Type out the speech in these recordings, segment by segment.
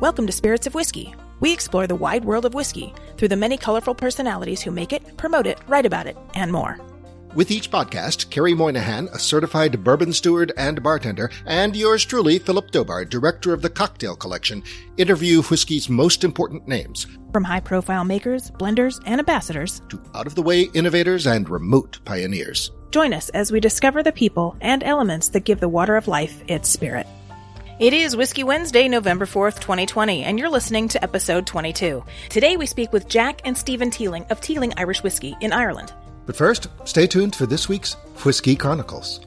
Welcome to Spirits of Whiskey. We explore the wide world of whiskey through the many colorful personalities who make it, promote it, write about it, and more. With each podcast, Carrie Moynihan, a certified bourbon steward and bartender, and yours truly, Philip Dobar, director of the Cocktail Collection, interview whiskey's most important names. From high profile makers, blenders, and ambassadors to out of the way innovators and remote pioneers. Join us as we discover the people and elements that give the water of life its spirit. It is Whiskey Wednesday, November 4th, 2020, and you're listening to episode 22. Today we speak with Jack and Stephen Teeling of Teeling Irish Whiskey in Ireland. But first, stay tuned for this week's Whiskey Chronicles.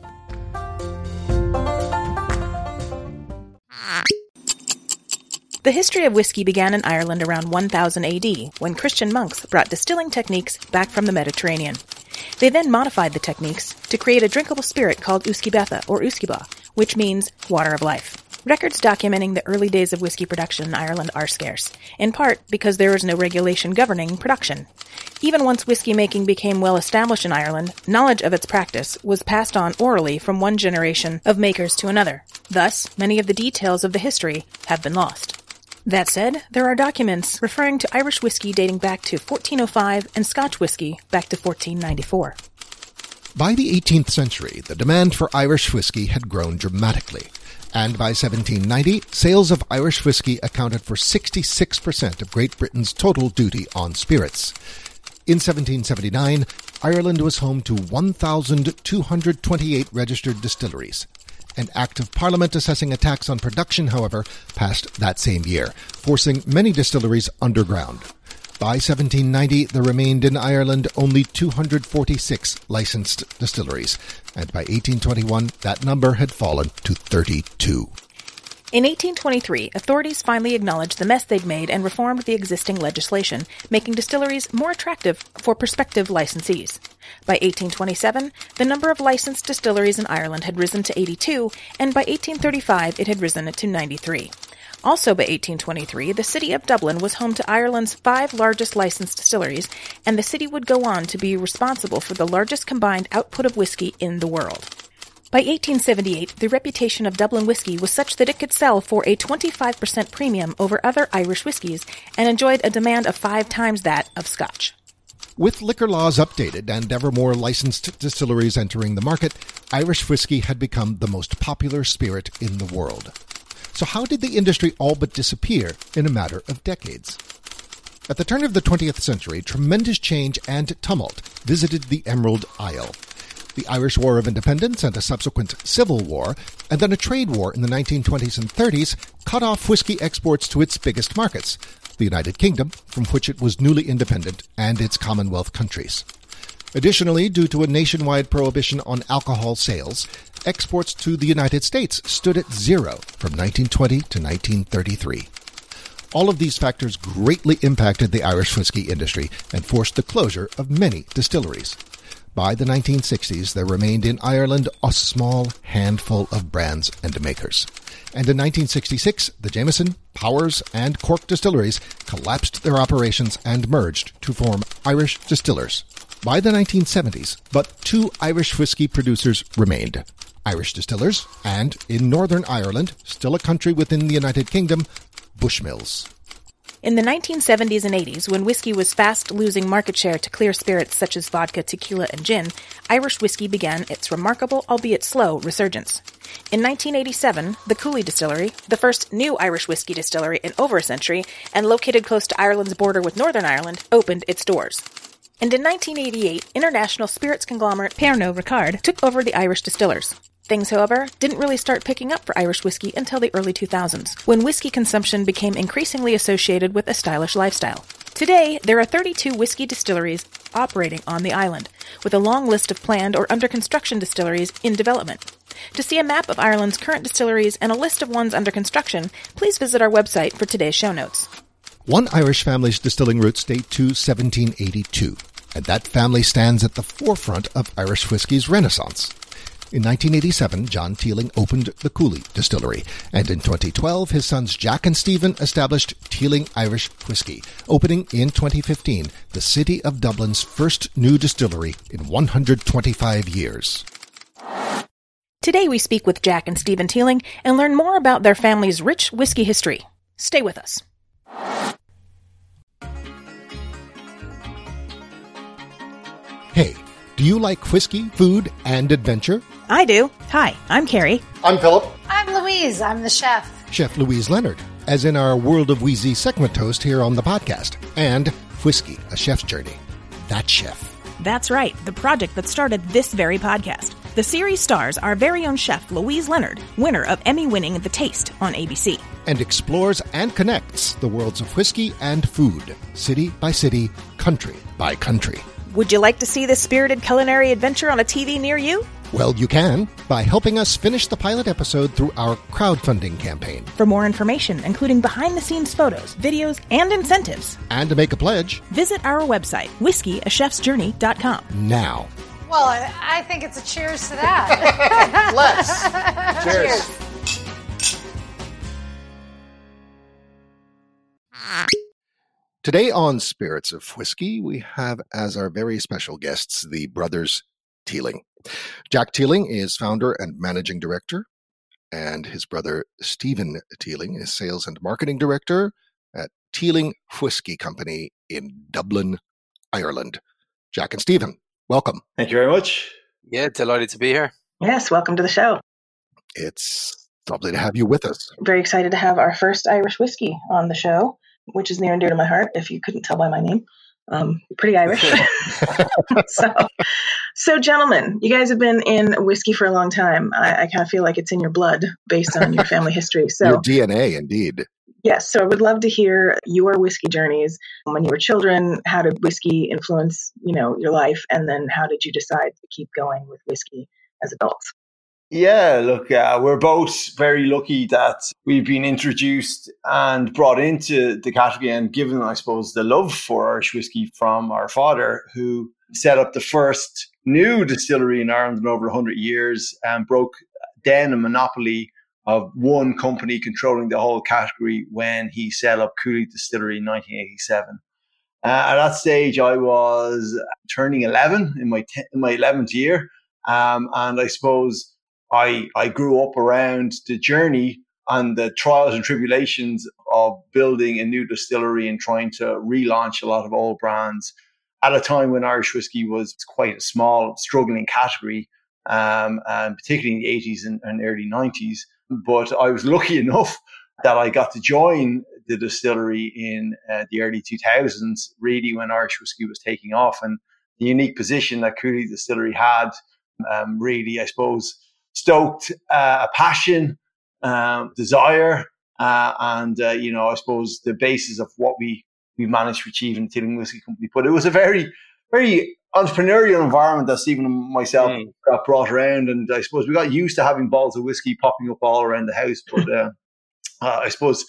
The history of whiskey began in Ireland around 1000 AD, when Christian monks brought distilling techniques back from the Mediterranean. They then modified the techniques to create a drinkable spirit called uisce beatha, or usquebaugh, which means water of life. Records documenting the early days of whiskey production in Ireland are scarce, in part because there was no regulation governing production. Even once whiskey making became well established in Ireland, knowledge of its practice was passed on orally from one generation of makers to another. Thus, many of the details of the history have been lost. That said, there are documents referring to Irish whiskey dating back to 1405 and Scotch whiskey back to 1494. By the 18th century, the demand for Irish whiskey had grown dramatically and by 1790, sales of Irish whiskey accounted for 66% of Great Britain's total duty on spirits. In 1779, Ireland was home to 1,228 registered distilleries. An Act of Parliament assessing a tax on production, however, passed that same year, forcing many distilleries underground. By 1790, there remained in Ireland only 246 licensed distilleries, and by 1821, that number had fallen to 32. In 1823, authorities finally acknowledged the mess they'd made and reformed the existing legislation, making distilleries more attractive for prospective licensees. By 1827, the number of licensed distilleries in Ireland had risen to 82, and by 1835 it had risen to 93. Also by 1823, the city of Dublin was home to Ireland's five largest licensed distilleries, and the city would go on to be responsible for the largest combined output of whiskey in the world. By 1878, the reputation of Dublin whiskey was such that it could sell for a 25% premium over other Irish whiskies and enjoyed a demand of five times that of Scotch. With liquor laws updated and ever more licensed distilleries entering the market, Irish whiskey had become the most popular spirit in the world. So, how did the industry all but disappear in a matter of decades? At the turn of the 20th century, tremendous change and tumult visited the Emerald Isle. The Irish War of Independence and a subsequent civil war, and then a trade war in the 1920s and 30s, cut off whiskey exports to its biggest markets, the United Kingdom, from which it was newly independent, and its Commonwealth countries. Additionally, due to a nationwide prohibition on alcohol sales, exports to the United States stood at zero from 1920 to 1933. All of these factors greatly impacted the Irish whiskey industry and forced the closure of many distilleries. By the 1960s, there remained in Ireland a small handful of brands and makers. And in 1966, the Jameson, Powers, and Cork distilleries collapsed their operations and merged to form Irish Distillers. By the 1970s, but two Irish whiskey producers remained Irish distillers, and in Northern Ireland, still a country within the United Kingdom, Bushmills. In the 1970s and 80s, when whiskey was fast losing market share to clear spirits such as vodka, tequila, and gin, Irish whiskey began its remarkable, albeit slow, resurgence. In 1987, the Cooley Distillery, the first new Irish whiskey distillery in over a century, and located close to Ireland's border with Northern Ireland, opened its doors. And in 1988, international spirits conglomerate Pernod Ricard took over the Irish distillers. Things, however, didn't really start picking up for Irish whiskey until the early 2000s, when whiskey consumption became increasingly associated with a stylish lifestyle. Today, there are 32 whiskey distilleries operating on the island, with a long list of planned or under construction distilleries in development. To see a map of Ireland's current distilleries and a list of ones under construction, please visit our website for today's show notes. One Irish family's distilling roots date to 1782, and that family stands at the forefront of Irish whiskey's renaissance. In 1987, John Teeling opened the Cooley Distillery, and in 2012, his sons Jack and Stephen established Teeling Irish Whiskey, opening in 2015 the city of Dublin's first new distillery in 125 years. Today we speak with Jack and Stephen Teeling and learn more about their family's rich whiskey history. Stay with us. Do you like whiskey, food, and adventure? I do. Hi, I'm Carrie. I'm Philip. I'm Louise. I'm the chef. Chef Louise Leonard, as in our World of Wheezy segment host here on the podcast. And Whiskey, a chef's journey. That chef. That's right, the project that started this very podcast. The series stars our very own chef, Louise Leonard, winner of Emmy winning The Taste on ABC. And explores and connects the worlds of whiskey and food, city by city, country by country. Would you like to see this spirited culinary adventure on a TV near you? Well, you can by helping us finish the pilot episode through our crowdfunding campaign. For more information, including behind the scenes photos, videos, and incentives, And to make a pledge, visit our website, whiskeyashefsjourney.com. now. Well, I, I think it's a cheers to that. Let's. Cheers. Today on Spirits of Whiskey, we have as our very special guests the brothers Teeling. Jack Teeling is founder and managing director, and his brother Stephen Teeling is sales and marketing director at Teeling Whiskey Company in Dublin, Ireland. Jack and Stephen, welcome. Thank you very much. Yeah, delighted to be here. Yes, welcome to the show. It's lovely to have you with us. Very excited to have our first Irish whiskey on the show, which is near and dear to my heart, if you couldn't tell by my name. Um, pretty Irish. so, so, gentlemen, you guys have been in whiskey for a long time. I, I kind of feel like it's in your blood based on your family history. So, Your DNA, indeed. Yes, so I would love to hear your whiskey journeys when you were children. How did whiskey influence, you know, your life, and then how did you decide to keep going with whiskey as adults? Yeah, look, uh, we're both very lucky that we've been introduced and brought into the category and given, I suppose, the love for Irish whiskey from our father, who set up the first new distillery in Ireland in over 100 years and broke then a monopoly of one company controlling the whole category when he set up Cooley Distillery in 1987. Uh, at that stage, I was turning 11 in my, in my 11th year. Um, and I suppose I, I grew up around the journey and the trials and tribulations of building a new distillery and trying to relaunch a lot of old brands at a time when Irish whiskey was quite a small, struggling category, um, and particularly in the 80s and, and early 90s. But I was lucky enough that I got to join the distillery in uh, the early 2000s, really when Irish whiskey was taking off. And the unique position that Cooley Distillery had um, really, I suppose, stoked uh, a passion, uh, desire, uh, and uh, you know, I suppose the basis of what we we managed to achieve in the Teeling Whiskey Company. But it was a very, very entrepreneurial environment that Stephen and myself Mm. got brought around, and I suppose we got used to having bottles of whiskey popping up all around the house. But uh, uh, I suppose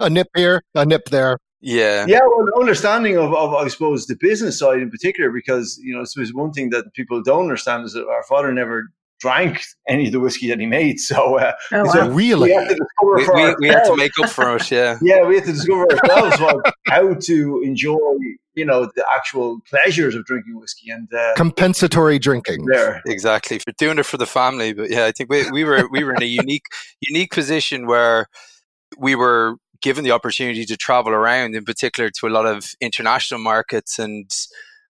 a nip here, a nip there. Yeah. yeah, well, understanding of, of, I suppose, the business side in particular, because, you know, I suppose one thing that people don't understand is that our father never drank any of the whiskey that he made. So, uh, Oh, so. Really? we had to discover We, we, we had to make up for us. yeah. yeah, we had to discover ourselves what, how to enjoy, you know, the actual pleasures of drinking whiskey. And uh, Compensatory drinking. there, Exactly. For doing it for the family. But yeah, I think we, we were we were in a unique unique position where we were given the opportunity to travel around, in particular to a lot of international markets and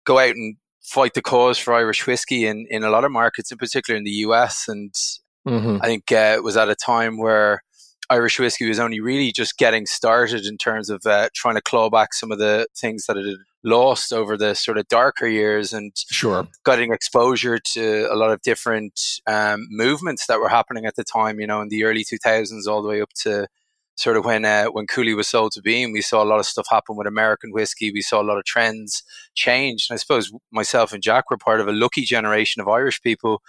go out and fight the cause for Irish whiskey in, in a lot of markets, in particular in the US. And hmm I think uh, it was at a time where Irish whiskey was only really just getting started in terms of uh, trying to claw back some of the things that it had lost over the sort of darker years and Sure. getting exposure to a lot of different um, movements that were happening at the time, you know, in the early 2000s all the way up to sort of when uh, when Cooley was sold to Beam, we saw a lot of stuff happen with American whiskey. We saw a lot of trends change. And I suppose myself and Jack were part of a lucky generation of Irish people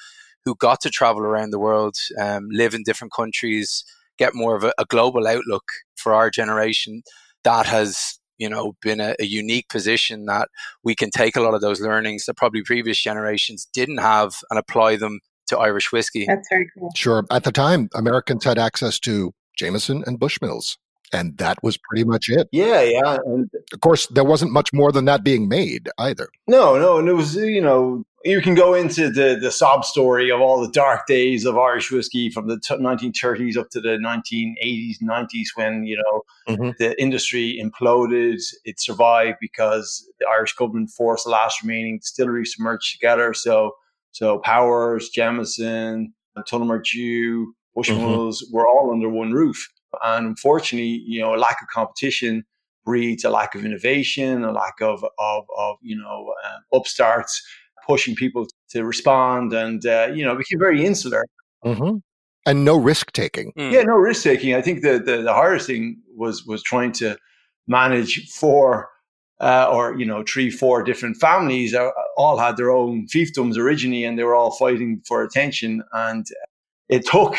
who got to travel around the world, um, live in different countries, get more of a, a global outlook for our generation. That has, you know, been a, a unique position that we can take a lot of those learnings that probably previous generations didn't have and apply them to Irish whiskey. That's very cool. Sure. At the time, Americans had access to Jameson and Bushmills, and that was pretty much it. yeah, yeah. And Of course, there wasn't much more than that being made either. No, no, and it was you know you can go into the the sob story of all the dark days of Irish whiskey from the t- 1930s up to the 1980s, 90s, when you know mm-hmm. the industry imploded. It survived because the Irish government forced the last remaining distilleries to merge together. So, so Powers, Jameson, Tullamore Dew, Bushmills mm-hmm. were all under one roof. And unfortunately, you know, a lack of competition breeds a lack of innovation, a lack of of, of you know uh, upstarts pushing people to respond, and uh, you know became very insular. Mm-hmm. And no risk taking. Mm. Yeah, no risk taking. I think the, the, the hardest thing was was trying to manage four uh, or you know three, four different families. Uh, all had their own fiefdoms originally, and they were all fighting for attention. And it took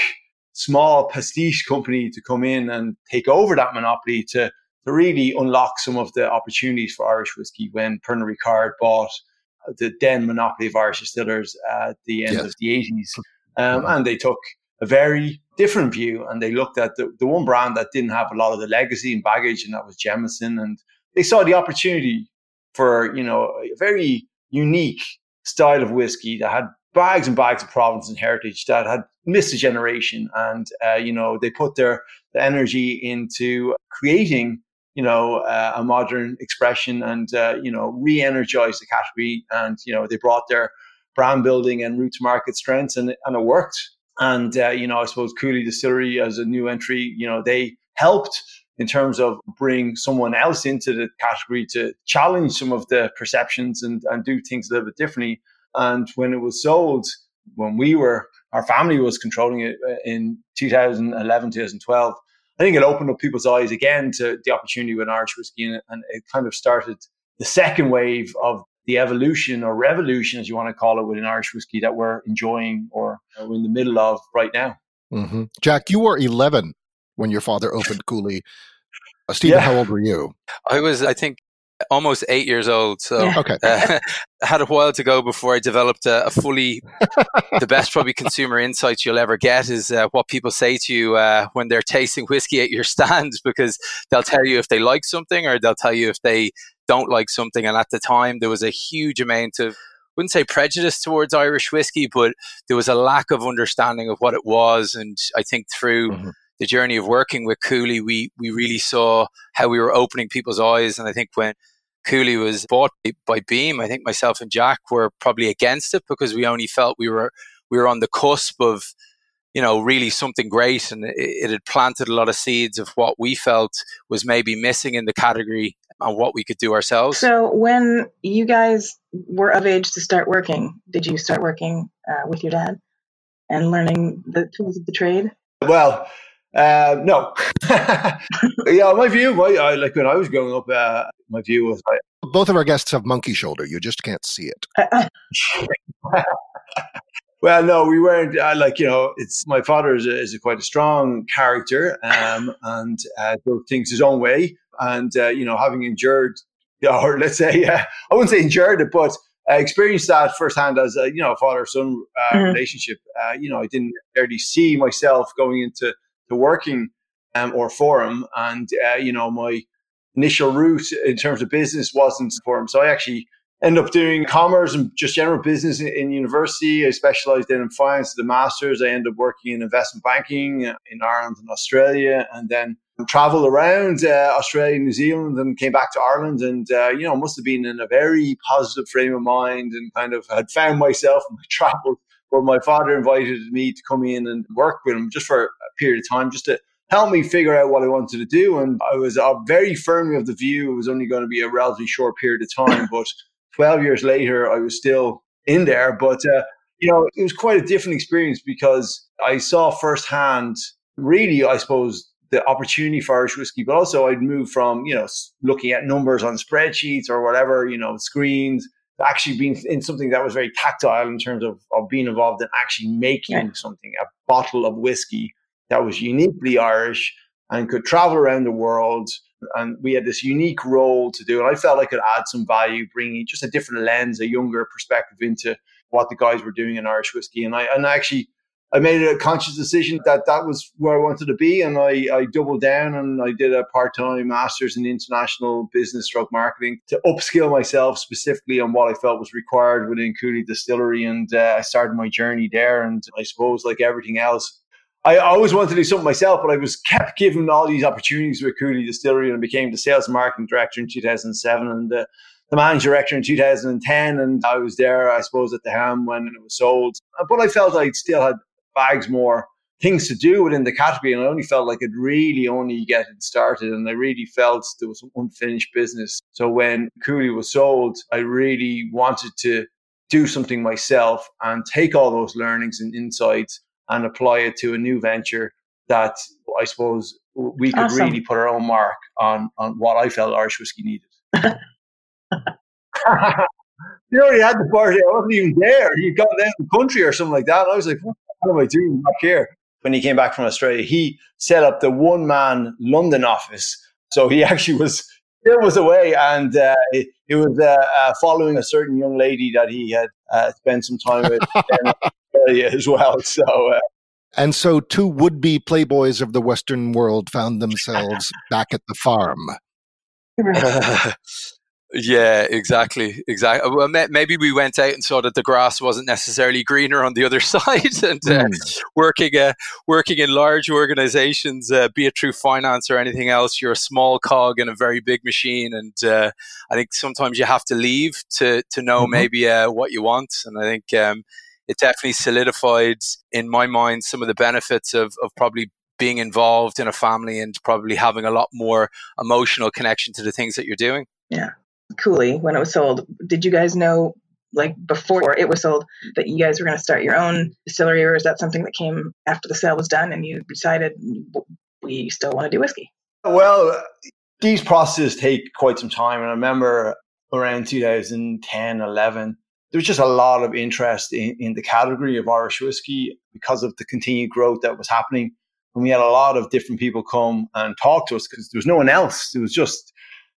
small pastis company to come in and take over that monopoly to to really unlock some of the opportunities for Irish whiskey when Pernod Ricard bought the then monopoly of Irish distillers at the end yes. of the 80s. Um, mm-hmm. and they took a very different view and they looked at the, the one brand that didn't have a lot of the legacy and baggage, and that was Jameson. And they saw the opportunity for, you know, a very unique style of whiskey that had bags and bags of provenance and heritage that had missed a generation. And, uh, you know, they put their the energy into creating you know, uh, a modern expression and, uh, you know, re-energize the category. And, you know, they brought their brand building and route to market strengths and, and it worked. And, uh, you know, I suppose Cooley Distillery as a new entry, you know, they helped in terms of bring someone else into the category to challenge some of the perceptions and, and do things a little bit differently. And when it was sold, when we were, our family was controlling it uh, in 2011, 2012, I think it opened up people's eyes again to the opportunity with Irish whiskey, and, and it kind of started the second wave of the evolution or revolution, as you want to call it, within Irish whiskey that we're enjoying or we're in the middle of right now. Mm-hmm. Jack, you were 11 when your father opened Cooley. Uh, Stephen, yeah. how old were you? I was, I think, almost eight years old. So yeah. okay. Uh, had a while to go before I developed a, a fully the best probably consumer insights you'll ever get is uh, what people say to you uh, when they're tasting whiskey at your stand, because they'll tell you if they like something or they'll tell you if they don't like something. And at the time, there was a huge amount of wouldn't say prejudice towards Irish whiskey, but there was a lack of understanding of what it was. And I think through mm-hmm the journey of working with Cooley, we we really saw how we were opening people's eyes. And I think when Cooley was bought by Beam, I think myself and Jack were probably against it because we only felt we were we were on the cusp of you know really something great, and it, it had planted a lot of seeds of what we felt was maybe missing in the category and what we could do ourselves. So when you guys were of age to start working, did you start working uh, with your dad and learning the tools of the trade? Well, uh, no. yeah, my view, my, I, like when I was growing up, uh, my view was like, both of our guests have monkey shoulder. You just can't see it. well, no, we weren't. Uh, like you know, it's my father is a, is a quite a strong character, um, and uh, does things his own way. And uh, you know, having endured, or let's say, uh, I wouldn't say endured it, but I experienced that firsthand as a you know father son uh, mm-hmm. relationship. Uh, you know, I didn't necessarily see myself going into to working um, or forum. And, uh, you know, my initial route in terms of business wasn't forum. So I actually ended up doing commerce and just general business in, in university. I specialized then in finance at the masters. I ended up working in investment banking in Ireland and Australia, and then traveled around uh, Australia, New Zealand, and came back to Ireland. And uh, you know, must have been in a very positive frame of mind, and kind of had found myself in my travels. Where my father invited me to come in and work with him just for a period of time just to help me figure out what I wanted to do. And I was uh, very firmly of the view it was only going to be a relatively short period of time. but 12 years later, I was still in there. But, uh, you know, it was quite a different experience because I saw firsthand, really, I suppose, the opportunity for Irish whiskey, but also I'd move from, you know, looking at numbers on spreadsheets or whatever, you know, screens, actually being in something that was very tactile in terms of, of being involved in actually making yeah. something, a bottle of whiskey that was uniquely Irish and could travel around the world. And we had this unique role to do. And I felt I could add some value, bringing just a different lens, a younger perspective into what the guys were doing in Irish whiskey. And I and I actually I made a conscious decision that that was where I wanted to be, and I, I doubled down and I did a part time master's in international business drug marketing to upskill myself specifically on what I felt was required within Cooley Distillery, and uh, I started my journey there. And I suppose, like everything else, I always wanted to do something myself, but I was kept given all these opportunities with Cooley Distillery, and I became the sales and marketing director in 2007, and the managing director in 2010 and I was there I suppose at the helm when it was sold but I felt I still had bags more things to do within the category. And I only felt like it really only getting started. And I really felt there was unfinished business. So when Cooley was sold, I really wanted to do something myself and take all those learnings and insights and apply it to a new venture that I suppose we could awesome. really put our own mark on on what I felt Irish whiskey needed. you already had the party. I wasn't even there. You got down the country or something like that. I was like, what what am I doing back here? When he came back from Australia, he set up the one man London office. So he actually was still was away and uh, he, was uh, uh, following a certain young lady that he had uh, spent some time with as well. So. Uh, and so, two would be playboys of the Western world found themselves back at the farm. Yeah, exactly, exactly. Well, maybe we went out and saw that the grass wasn't necessarily greener on the other side, and uh, mm. working uh, working in large organizations, uh, be it through finance or anything else, you're a small cog in a very big machine, and uh, I think sometimes you have to leave to to know mm-hmm. maybe uh, what you want, and I think. Um, it definitely solidified in my mind some of the benefits of, of probably being involved in a family and probably having a lot more emotional connection to the things that you're doing. Yeah. Cooley when it was sold. Did you guys know, like before it was sold, that you guys were going to start your own distillery, or is that something that came after the sale was done and you decided we still want to do whiskey? Well, these processes take quite some time, and I remember around 2010, 11, there was just a lot of interest in, in the category of Irish whiskey because of the continued growth that was happening. And we had a lot of different people come and talk to us because there was no one else. It was just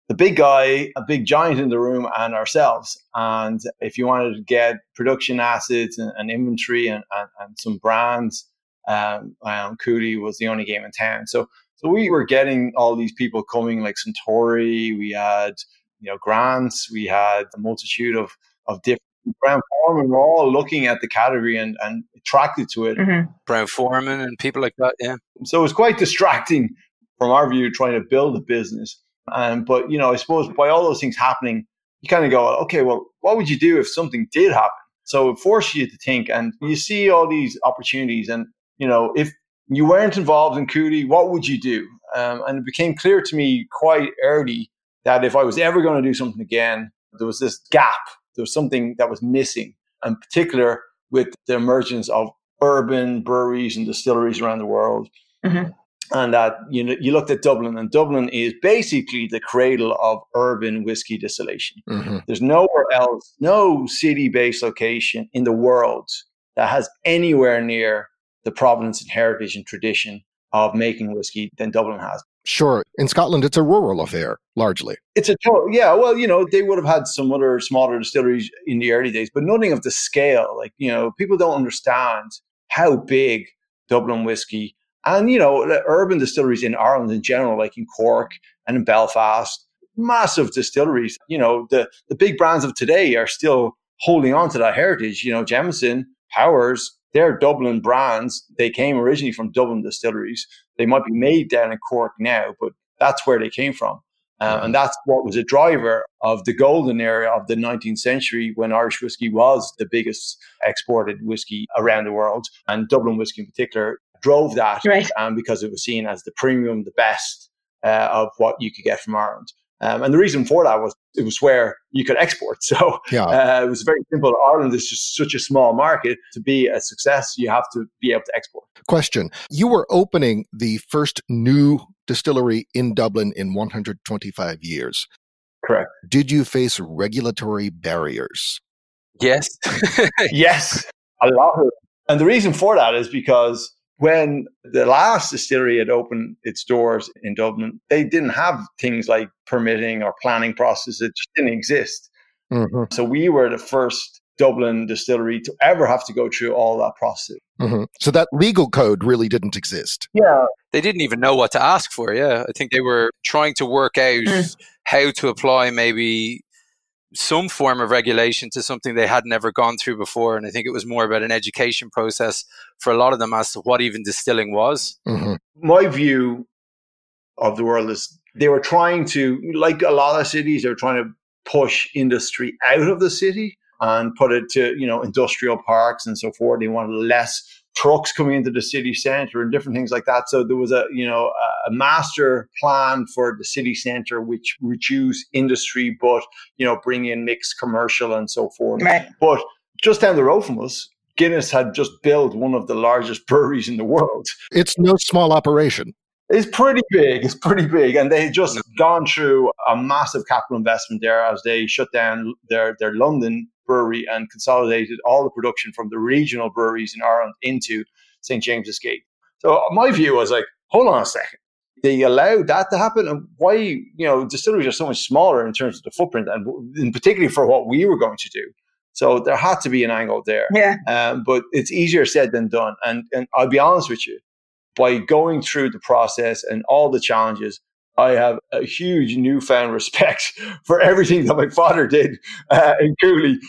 the big guy, a big giant in the room, and ourselves. And if you wanted to get production assets and, and inventory and, and, and, some brands, um, um, Cooley was the only game in town. So, so we were getting all these people coming, like Suntory. We had, you know, Grant's. We had a multitude of of different Brown-Forman were all looking at the category and, and attracted to it. Mm-hmm. Brown-Forman and people like that, yeah. So it was quite distracting from our view trying to build a business. Um, but you know, I suppose by all those things happening, you kind of go, okay, well, what would you do if something did happen? So it forces you to think, and you see all these opportunities, and you know, if you weren't involved in Cooley, what would you do? Um, and it became clear to me quite early that if I was ever going to do something again, there was this gap. There was something that was missing, in particular with the emergence of urban breweries and distilleries around the world. Mm-hmm and that you know you looked at Dublin, and Dublin is basically the cradle of urban whiskey distillation. Mm-hmm. There's nowhere else, no city-based location in the world that has anywhere near the provenance and heritage and tradition of making whiskey than Dublin has. Sure, in Scotland, it's a rural affair largely. It's a yeah. Well, you know, they would have had some other smaller distilleries in the early days, but nothing of the scale. Like you know, people don't understand how big Dublin whiskey and, you know, urban distilleries in Ireland in general, like in Cork and in Belfast, massive distilleries. You know, the, the big brands of today are still holding on to that heritage. You know, Jameson, Powers, they're Dublin brands. They came originally from Dublin distilleries. They might be made down in Cork now, but that's where they came from. Um, and that's what was a driver of the golden era of the 19th century when Irish whiskey was the biggest exported whiskey around the world. And Dublin whiskey in particular drove that right. um, because it was seen as the premium, the best uh, of what you could get from Ireland. Um, and the reason for that was it was where you could export. So yeah. uh, it was very simple. Ireland is just such a small market. To be a success, you have to be able to export. Question You were opening the first new distillery in Dublin in 125 years. Correct. Did you face regulatory barriers? Yes. yes. A lot of And the reason for that is because when the last distillery had opened its doors in Dublin, they didn't have things like permitting or planning processes. It just didn't exist. Mm-hmm. So we were the first Dublin distillery to ever have to go through all that process. Mm-hmm. So that legal code really didn't exist. Yeah. They didn't even know what to ask for. Yeah. I think they were trying to work out mm. how to apply maybe some form of regulation to something they had never gone through before. And I think it was more about an education process for a lot of them as to what even distilling was. Mm-hmm. My view of the world is they were trying to, like a lot of cities, they were trying to push industry out of the city and put it to, you know, industrial parks and so forth. They wanted less trucks coming into the city center and different things like that. So there was a, you know, a master plan for the city center, which reduce industry, but, you know, bring in mixed commercial and so forth. Right. But just down the road from us, Guinness had just built one of the largest breweries in the world. It's no small operation. It's pretty big. It's pretty big, and they just gone through a massive capital investment there as they shut down their their London brewery and consolidated all the production from the regional breweries in Ireland into St James's Gate. So my view was like, hold on a second. They allowed that to happen, and why? You know, distilleries are so much smaller in terms of the footprint, and in particularly for what we were going to do. So there had to be an angle there. Yeah. Um, but it's easier said than done. And and I'll be honest with you, by going through the process and all the challenges, I have a huge newfound respect for everything that my father did uh, in Cooley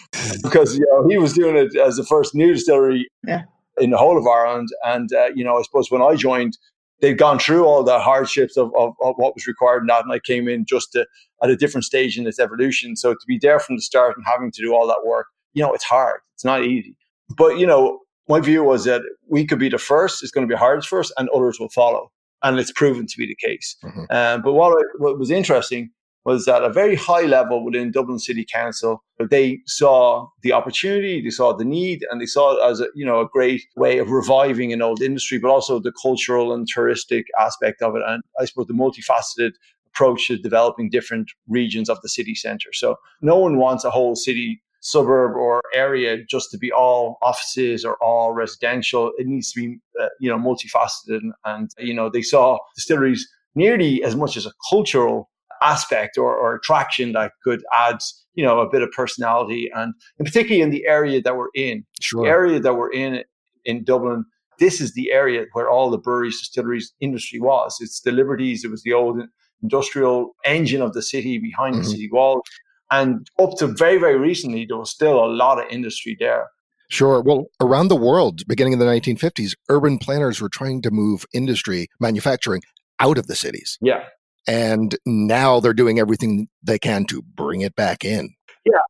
because you know he was doing it as the first new distillery yeah. in the whole of Ireland. And uh, you know, I suppose when I joined, they'd gone through all the hardships of, of, of what was required in that, and I came in just to, at a different stage in its evolution. So to be there from the start and having to do all that work, you know, it's hard. It's not easy. But you know, my view was that we could be the first, it's going to be hardest first, and others will follow. And it's proven to be the case. Mm-hmm. Um, but what, what was interesting was that at a very high level within Dublin City Council, they saw the opportunity, they saw the need, and they saw it as a you know a great way of reviving an old industry, but also the cultural and touristic aspect of it, and I suppose the multifaceted approach to developing different regions of the city centre. So no one wants a whole city suburb or area just to be all offices or all residential. It needs to be, uh, you know, multifaceted. And, and, you know, they saw distilleries nearly as much as a cultural aspect or, or attraction that could add, you know, a bit of personality. And, and particularly in the area that we're in, sure. the area that we're in in Dublin, this is the area where all the breweries, distilleries industry was. It's the Liberties. It was the old industrial engine of the city behind mm-hmm. the city wall. And up to very, very recently, there was still a lot of industry there. Sure. Well, around the world, beginning in the 1950s, urban planners were trying to move industry, manufacturing out of the cities. Yeah. And now they're doing everything they can to bring it back in. Yeah.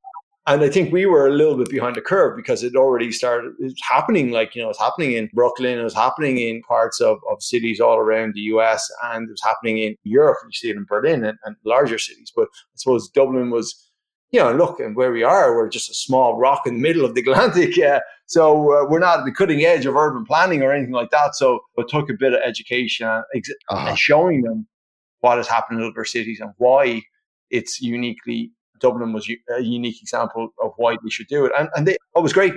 And I think we were a little bit behind the curve because it already started it's happening like, you know, it's happening in Brooklyn, it was happening in parts of, of cities all around the US, and it was happening in Europe. You see it in Berlin and, and larger cities. But I suppose Dublin was you know, look, and where we are, we're just a small rock in the middle of the Atlantic. Uh, so uh, we're not at the cutting edge of urban planning or anything like that. So it took a bit of education ex- uh-huh. and showing them what has happened in other cities and why it's uniquely Dublin was a unique example of why they should do it. And, and they, it was great.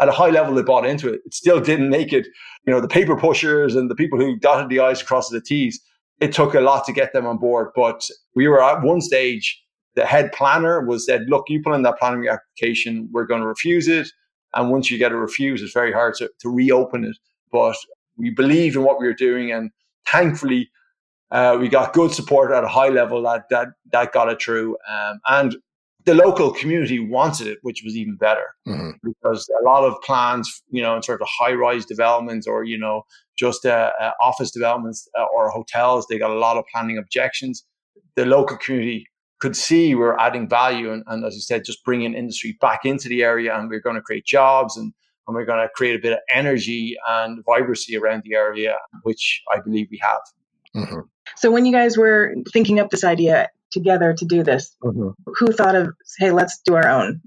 At a high level, they bought into it. It still didn't make it. You know, the paper pushers and the people who dotted the I's across the T's, it took a lot to get them on board. But we were at one stage the head planner was said, look, you put in that planning application, we're going to refuse it. And once you get a refuse, it's very hard to, to reopen it. But we believe in what we were doing. And thankfully, uh, we got good support at a high level that that, that got it through. Um, and the local community wanted it, which was even better mm-hmm. because a lot of plans, you know, in sort of high rise developments or, you know, just uh, uh, office developments uh, or hotels, they got a lot of planning objections. The local community could see we're adding value and, and as you said, just bringing industry back into the area and we're going to create jobs and, and we're going to create a bit of energy and vibrancy around the area, which I believe we have. Mm-hmm. So when you guys were thinking up this idea together to do this, mm-hmm. who thought of, hey, let's do our own?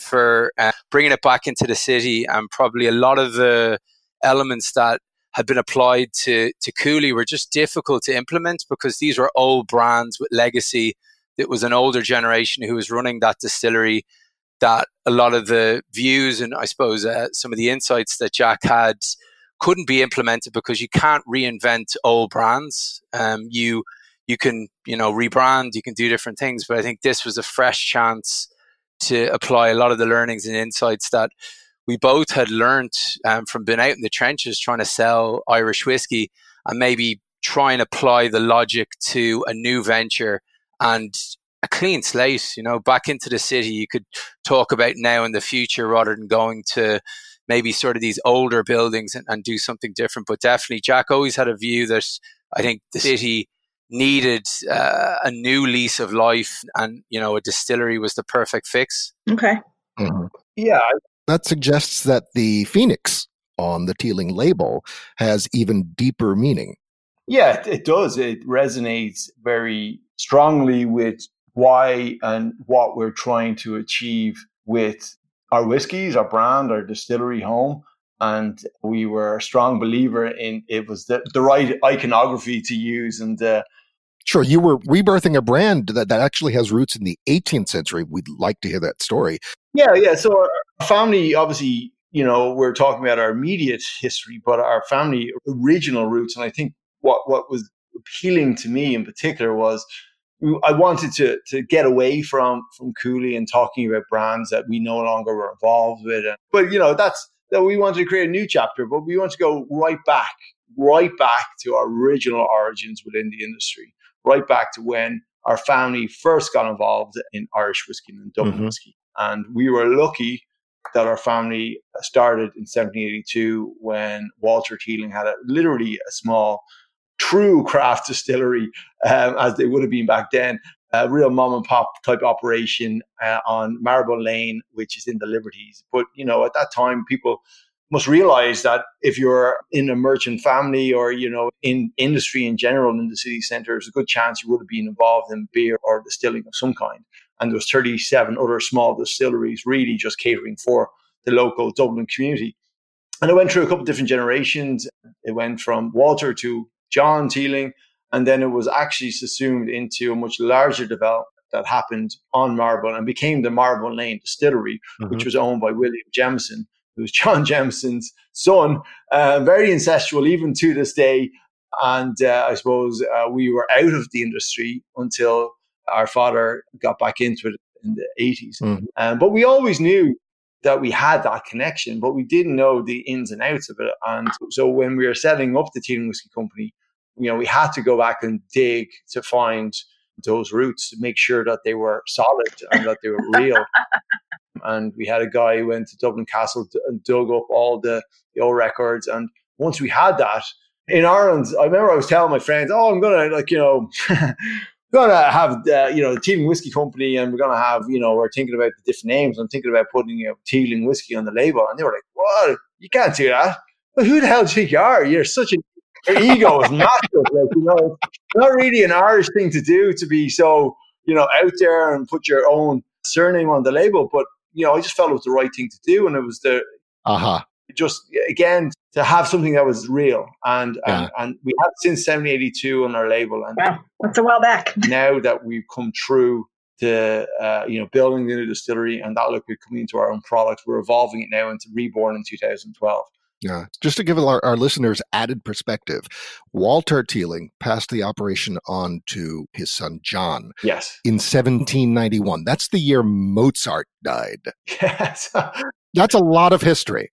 For uh, bringing it back into the city and probably a lot of the elements that had been applied to, to Cooley were just difficult to implement because these were old brands with legacy it was an older generation who was running that distillery that a lot of the views and I suppose uh, some of the insights that Jack had couldn't be implemented because you can't reinvent old brands. Um, you you can you know rebrand, you can do different things, but I think this was a fresh chance to apply a lot of the learnings and insights that we both had learned um, from being out in the trenches trying to sell Irish whiskey and maybe try and apply the logic to a new venture and a clean slate, you know, back into the city. You could talk about now in the future rather than going to maybe sort of these older buildings and, and do something different. But definitely, Jack always had a view that I think the city needed uh, a new lease of life, and you know, a distillery was the perfect fix. Okay. Mm-hmm. Yeah, that suggests that the phoenix on the Teeling label has even deeper meaning. Yeah, it does. It resonates very strongly with why and what we're trying to achieve with our whiskies, our brand, our distillery home. And we were a strong believer in it was the, the right iconography to use. And uh, Sure, you were rebirthing a brand that, that actually has roots in the 18th century. We'd like to hear that story. Yeah, yeah. So our family, obviously, you know, we're talking about our immediate history, but our family original roots, and I think what what was appealing to me in particular was I wanted to to get away from from Cooley and talking about brands that we no longer were involved with. But you know, that's that we wanted to create a new chapter, but we want to go right back, right back to our original origins within the industry, right back to when our family first got involved in Irish whiskey and Dublin mm-hmm. whiskey. And we were lucky that our family started in 1782 when Walter Teeling had a, literally a small true craft distillery um, as they would have been back then. A real mom and pop type operation uh, on Marrowbone Lane, which is in the Liberties. But you know, at that time, people must realize that if you're in a merchant family or you know in industry in general in the city centre, there's a good chance you would have been involved in beer or distilling of some kind. And there's 37 other small distilleries really just catering for the local Dublin community. And it went through a couple different generations. It went from Walter to John Teeling, and then it was actually subsumed into a much larger development that happened on Marble and became the Marrowbone Lane Distillery, mm-hmm. which was owned by William Jameson, who was John Jameson's son, uh, very incestual even to this day. And uh, I suppose uh, we were out of the industry until our father got back into it in the 80s. Mm-hmm. Um, but we always knew that we had that connection, but we didn't know the ins and outs of it. And so when we were setting up the Teeling Whiskey Company, you know, we had to go back and dig to find those roots to make sure that they were solid and that they were real. and we had a guy who went to Dublin Castle and dug up all the, the old records. And once we had that, in Ireland, I remember I was telling my friends, "Oh, I'm gonna like you know we're gonna have uh, you know the Teeling Whiskey Company, and we're gonna have you know we're thinking about the different names. I'm thinking about putting you know, Teeling Whiskey on the label, and they were like, "What? You can't do that." But who the hell do you think you are? You're such a your ego is massive. Like you know, it's not really an Irish thing to do to be so you know out there and put your own surname on the label. But you know, I just felt it was the right thing to do, and it was the uh huh. Just again to have something that was real, and yeah. and, and we have since 1782 on our label, and wow, that's a while back. Now that we've come through the uh, you know building the new distillery, and that look we're coming into our own product, we're evolving it now into Reborn in 2012. Yeah. Just to give our, our, listeners added perspective, Walter Teeling passed the operation on to his son John. Yes. In 1791. That's the year Mozart died. Yes. That's a lot of history.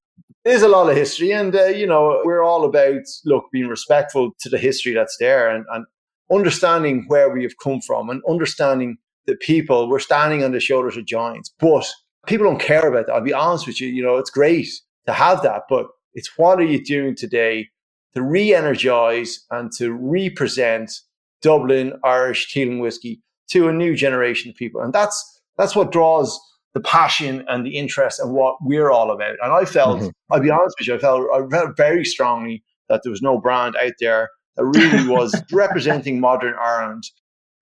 There's a lot of history, and uh, you know we're all about look being respectful to the history that's there, and, and understanding where we have come from, and understanding the people. We're standing on the shoulders of giants, but people don't care about that. I'll be honest with you. You know, it's great to have that, but it's what are you doing today to re-energize and to represent Dublin Irish Teeling whiskey to a new generation of people, and that's that's what draws the passion and the interest and what we're all about. And I felt, mm-hmm. I'll be honest with you, I felt, I felt very strongly that there was no brand out there that really was representing modern Ireland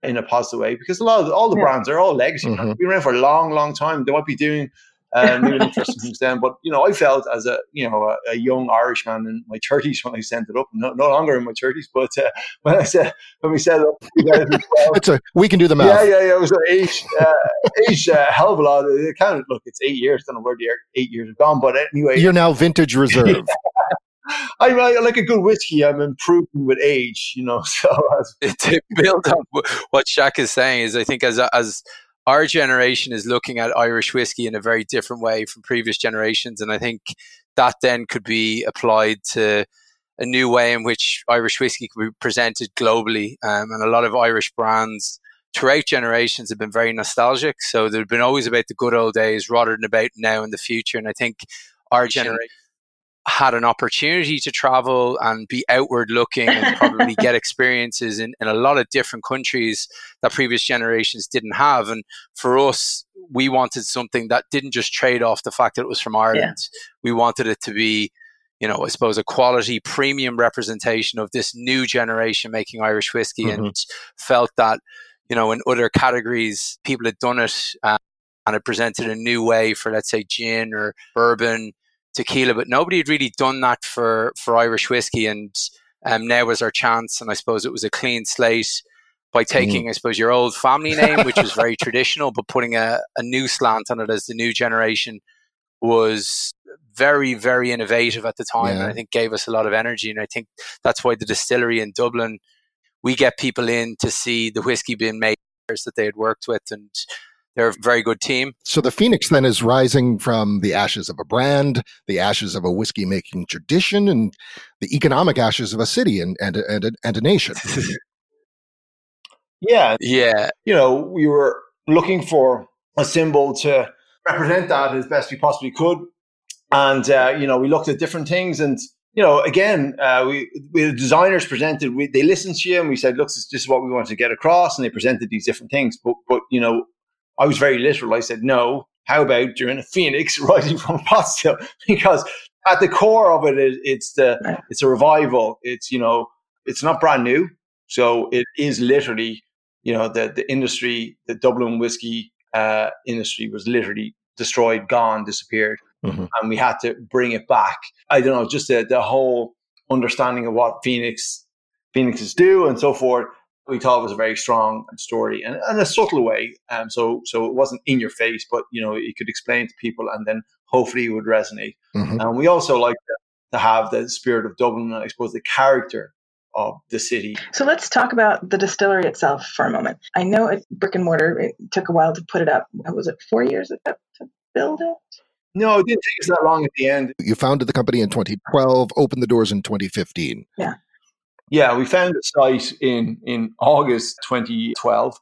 in a positive way because a lot of all the yeah. brands are all legacy. Mm-hmm. Been around for a long, long time. They might be doing new and interesting things then. But you know, I felt as a you know a, a young Irishman in my thirties when I sent it up. No, no longer in my thirties, but uh, when I said when we set it up, it's a we can do the math. Yeah, yeah, yeah. It was an age, uh, age uh, hell of a lot. It kind of look, it's eight years. I don't know where the eight years have gone, but anyway, you're now vintage reserve. I, I, like a good whiskey. I'm improving with age, you know. So to build up what Jack is saying is, I think as as our generation is looking at Irish whiskey in a very different way from previous generations. And I think that then could be applied to a new way in which Irish whiskey could be presented globally. Um, and a lot of Irish brands throughout generations have been very nostalgic. So they've been always about the good old days rather than about now and the future. And I think our generation had an opportunity to travel and be outward looking and probably get experiences in, in a lot of different countries that previous generations didn't have. And for us, we wanted something that didn't just trade off the fact that it was from Ireland. Yeah. We wanted it to be, you know, I suppose a quality premium representation of this new generation making Irish whiskey mm-hmm. and felt that, you know, in other categories, people had done it uh, and it presented a new way for, let's say, gin or bourbon tequila, but nobody had really done that for for Irish whiskey, and um, now was our chance. And I suppose it was a clean slate by mm-hmm. taking, mm. I suppose, your old family name, which was very traditional, but putting a, a new slant on it as the new generation was very, very innovative at the time, yeah. and I think gave us a lot of energy. And I think that's why the distillery in Dublin, we get people in to see the whiskey being made that they had worked with, and they're a very good team. So the Phoenix then is rising from the ashes of a brand, the ashes of a whiskey making tradition, and the economic ashes of a city and and and, and a nation. yeah, yeah. You know, we were looking for a symbol to represent that as best we possibly could, and uh, you know, we looked at different things and you know, again, uh, we, we the designers presented. We, they listened to you, and we said, "Look, this, this is what we want to get across." And they presented these different things. But, but you know, I was very literal. I said, no, how about during a phoenix rising from a pot still? Because at the core of it, it, it's the it's a revival. It's you know it's not brand new, so it is literally you know the the industry, the Dublin whiskey uh, industry was literally destroyed, gone, disappeared, mm-hmm. and we had to bring it back. I don't know, just the the whole understanding of what Phoenix Phoenixes do and so forth we thought was a very strong story and in a subtle way. Um, so so it wasn't in your face, but you know you could explain to people, and then hopefully it would resonate. Mm-hmm. And we also like to, to, have the spirit of Dublin, and I suppose the character of the city. So let's talk about the distillery itself for a moment. I know it brick and mortar. It took a while to put it up. Was it four years to build it? No, it didn't take us that long at the end. You founded the company in 2012, opened the doors in 2015. Yeah. Yeah, we found the site in in August 2012.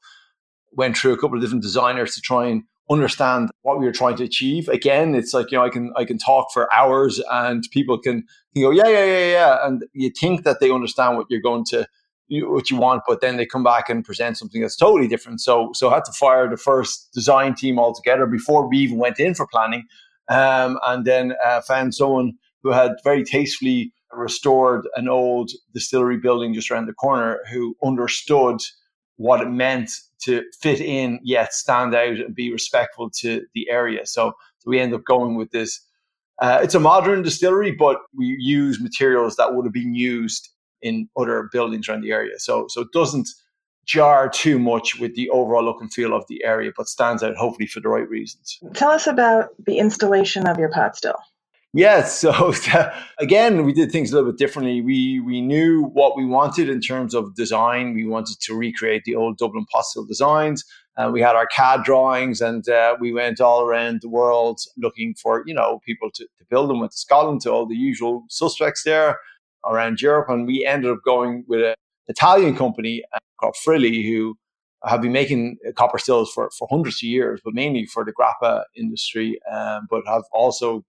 Went through a couple of different designers to try and understand what we were trying to achieve. Again, it's like you know I can I can talk for hours and people can, can go yeah yeah yeah yeah, and you think that they understand what you're going to what you want, but then they come back and present something that's totally different. So so I had to fire the first design team altogether before we even went in for planning, um, and then uh, found someone who had very tastefully restored an old distillery building just around the corner who understood what it meant to fit in yet stand out and be respectful to the area. So, so we end up going with this. Uh, it's a modern distillery, but we use materials that would have been used in other buildings around the area. So, so it doesn't jar too much with the overall look and feel of the area, but stands out hopefully for the right reasons. Tell us about the installation of your pot still. Yes. So again, we did things a little bit differently. We we knew what we wanted in terms of design. We wanted to recreate the old Dublin pot still designs. Uh, we had our CAD drawings, and uh, we went all around the world looking for you know people to, to build them. Went to Scotland to all the usual suspects there around Europe, and we ended up going with an Italian company uh, called Frilli, who have been making copper stills for, for hundreds of years, but mainly for the grappa industry, um, but have also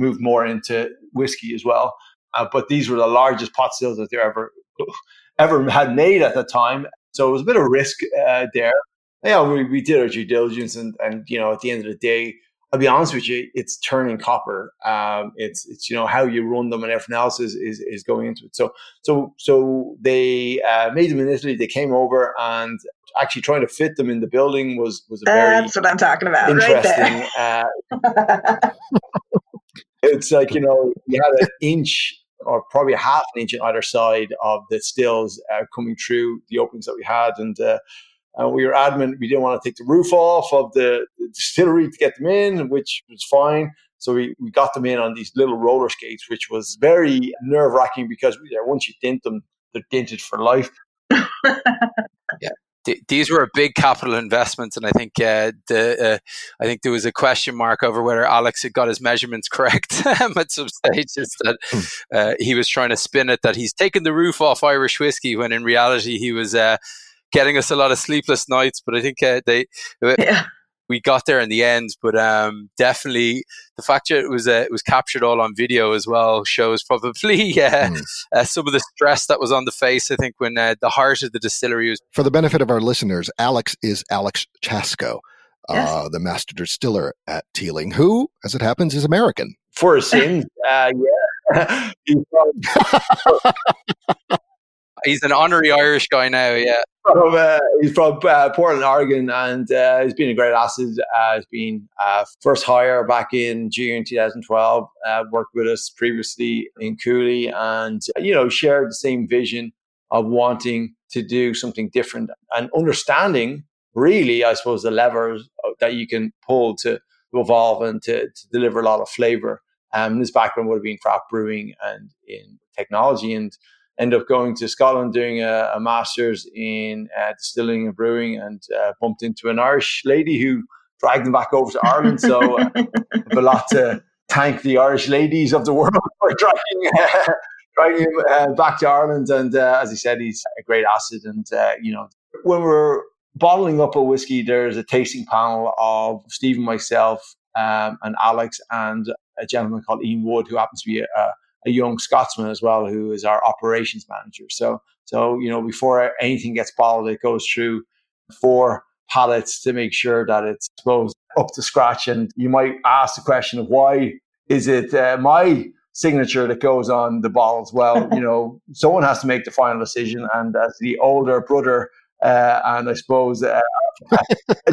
moved more into whiskey as well. Uh, but these were the largest pot stills that they ever ever had made at the time. So it was a bit of risk uh, there. Yeah, we, we did our due diligence, and and you know, at the end of the day, I'll be honest with you, it's turning copper. Um, it's it's you know how you run them and everything else is is, is going into it. So so so they uh, made them in Italy. They came over and actually trying to fit them in the building was was a very that's what I'm talking about. Interesting. Right uh, it's like you know you had an inch or probably half an inch on either side of the stills uh, coming through the openings that we had, and uh, and we were adamant we didn't want to take the roof off of the, distillery to get them in, which was fine. So we, we got them in on these little roller skates, which was very nerve wracking because once you dent them, they're dented for life. yeah. These were a big capital investments, and I think uh, the uh, I think there was a question mark over whether Alex had got his measurements correct at some stages. That hmm. uh, he was trying to spin it that he's taken the roof off Irish whiskey, when in reality he was uh, getting us a lot of sleepless nights. But I think uh, they yeah we got there in the end. But um, definitely the fact that it was uh, it was captured all on video as well shows probably uh, mm. uh, some of the stress that was on the face. I think when uh, the heart of the distillery was. For the benefit of our listeners, Alex is Alex Chasko. Yes. Uh, the master distiller at Teeling, who, as it happens, is American. For a sin, uh, yeah. He's an honorary Irish guy now, yeah. From, uh, he's from uh, Portland, Oregon, and uh, he's been a great asset. Uh, he's been uh, first hire back in June 2012. Uh, worked with us previously in Cooley, and you know shared the same vision of wanting to do something different and understanding really, I suppose, the levers that you can pull to, evolve and to, to, deliver a lot of flavor. Um, his background would have been craft brewing and in technology and end up going to Scotland doing a, a master's in uh, distilling and brewing and uh, bumped into an Irish lady who dragged him back over to Ireland. So uh, a lot to thank the Irish ladies of the world for dragging, uh, dragging him uh, back to Ireland. And uh, as he said, he's a great asset. And, you know, when we're bottling up a whiskey, there's a tasting panel of Stephen, myself, um, and Alex, and a gentleman called Ian Wood, who happens to be a, a young Scotsman as well, who is our operations manager. So, so you know, before anything gets bottled, it goes through four palates to make sure that it's supposed up to scratch. And you might ask the question of why is it uh, my signature that goes on the bottles? Well, you know, someone has to make the final decision, and as the older brother. Uh, and I suppose uh,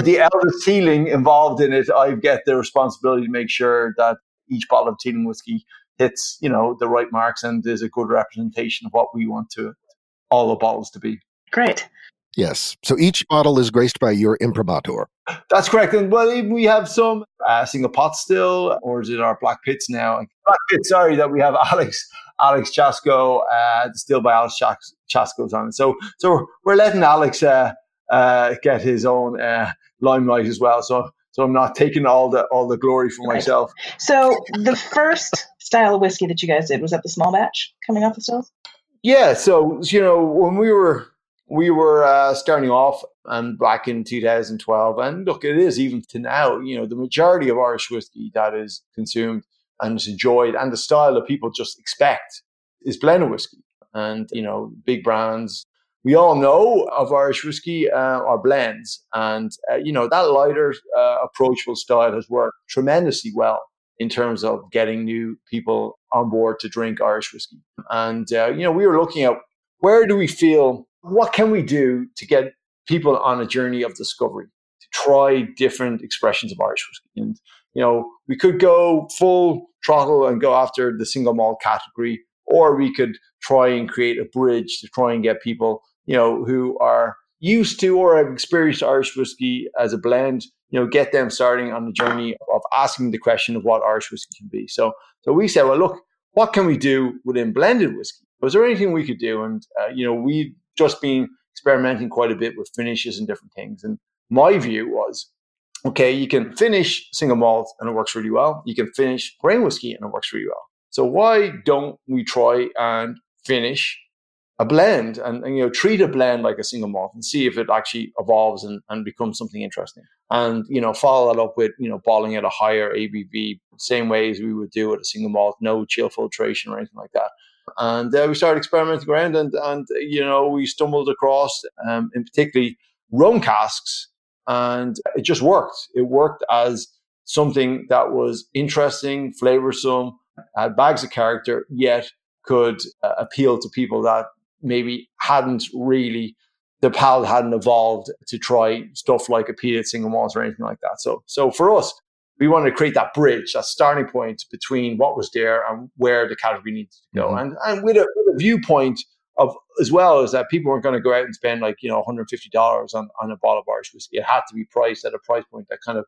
the eldest Teeling involved in it, I get the responsibility to make sure that each bottle of Teeling whiskey hits you know the right marks and is a good representation of what we want to all the bottles to be. Great. Yes. So each bottle is graced by your imprimatur. That's correct. And well, we have some uh, single pot still, or is it our Blackpitts now? Black pit, sorry, that we have Alex Alex Chasko, uh, distilled by Alex Chasko's on it. So, so we're letting Alex uh, uh, get his own uh, limelight as well. So so I'm not taking all the all the glory for myself. So the first style of whiskey that you guys did was that the small batch coming off the stills. Yeah. So you know when we were we were uh, starting off and back in 2012, and look, it is even to now. You know the majority of Irish whiskey that is consumed and is enjoyed, and the style that people just expect is blended whiskey. And you know big brands we all know of Irish whiskey uh, or blends, and uh, you know that lighter, uh, approachable style has worked tremendously well in terms of getting new people on board to drink Irish whiskey. And uh, you know, we were looking at where do we feel, what can we do to get people on a journey of discovery, to try different expressions of Irish whiskey, and you know, we could go full throttle and go after the single malt category, or we could try and create a bridge to try and get people you know, who are used to or have experienced Irish whiskey as a blend, you know, get them starting on the journey of asking the question of what Irish whiskey can be. So, so we said, well, look, what can we do within blended whiskey? Was there anything we could do? And uh, you know, we've just been experimenting quite a bit with finishes and different things. And my view was, okay, you can finish single malt and it works really well. You can finish grain whiskey and it works really well. So why don't we try and finish a blend and, and, you know treat a blend like a single malt and see if it actually evolves and, and becomes something interesting. And you know follow that up with you know bottling at a higher abv same way as we would do with a single malt no chill filtration or anything like that. And uh, we started experimenting around and and you know we stumbled across um, in particularly rum casks and it just worked. It worked as something that was interesting flavorsome had bags of character yet could uh, appeal to people that maybe hadn't really the palate hadn't evolved to try stuff like a peated single malt or anything like that. So, so for us, we wanted to create that bridge, that starting point between what was there and where the category needed to go, mm-hmm. and and with a, with a, viewpoint of as well as that people weren't going to go out and spend like you know 150 dollars on on a bottle of Irish whiskey. It had to be priced at a price point that kind of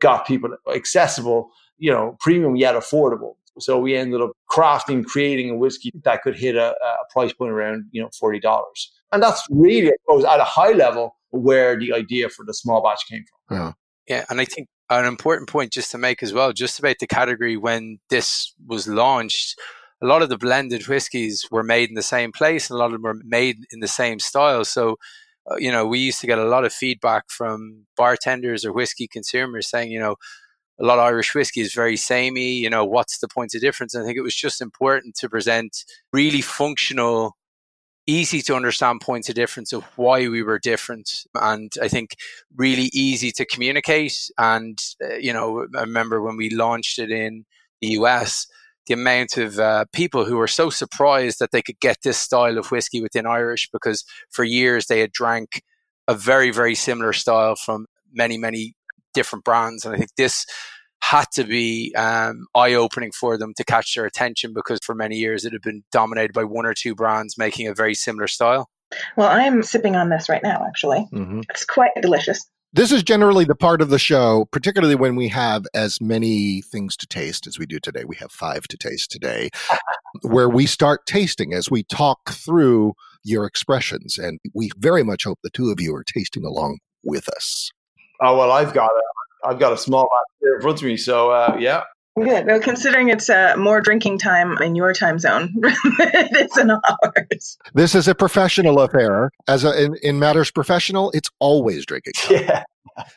got people accessible, you know, premium yet affordable. So we ended up crafting, creating a whiskey that could hit a, a price point around, you know, $40. And that's really, I suppose, at a high level, where the idea for the small batch came from. Yeah. Yeah, and I think an important point just to make as well, just about the category when this was launched, a lot of the blended whiskies were made in the same place and a lot of them were made in the same style. So, uh, you know, we used to get a lot of feedback from bartenders or whiskey consumers saying, you know, a lot of Irish whiskey is very samey. You know, what's the point of difference? I think it was just important to present really functional easy to understand points of difference of why we were different and i think really easy to communicate and uh, you know i remember when we launched it in the us the amount of uh, people who were so surprised that they could get this style of whiskey within irish because for years they had drank a very very similar style from many many different brands and i think this had to be um, eye opening for them to catch their attention because for many years it had been dominated by one or two brands making a very similar style. Well, I'm sipping on this right now, actually. Mm-hmm. It's quite delicious. This is generally the part of the show, particularly when we have as many things to taste as we do today. We have five to taste today, where we start tasting as we talk through your expressions. And we very much hope the two of you are tasting along with us. Oh, well, I've got it. I've got a small lot here in front of me. So uh, yeah. Good. Well, considering it's uh, more drinking time in your time zone, it's in ours. This is a professional affair. As a, in, in matters professional, it's always drinking. Time.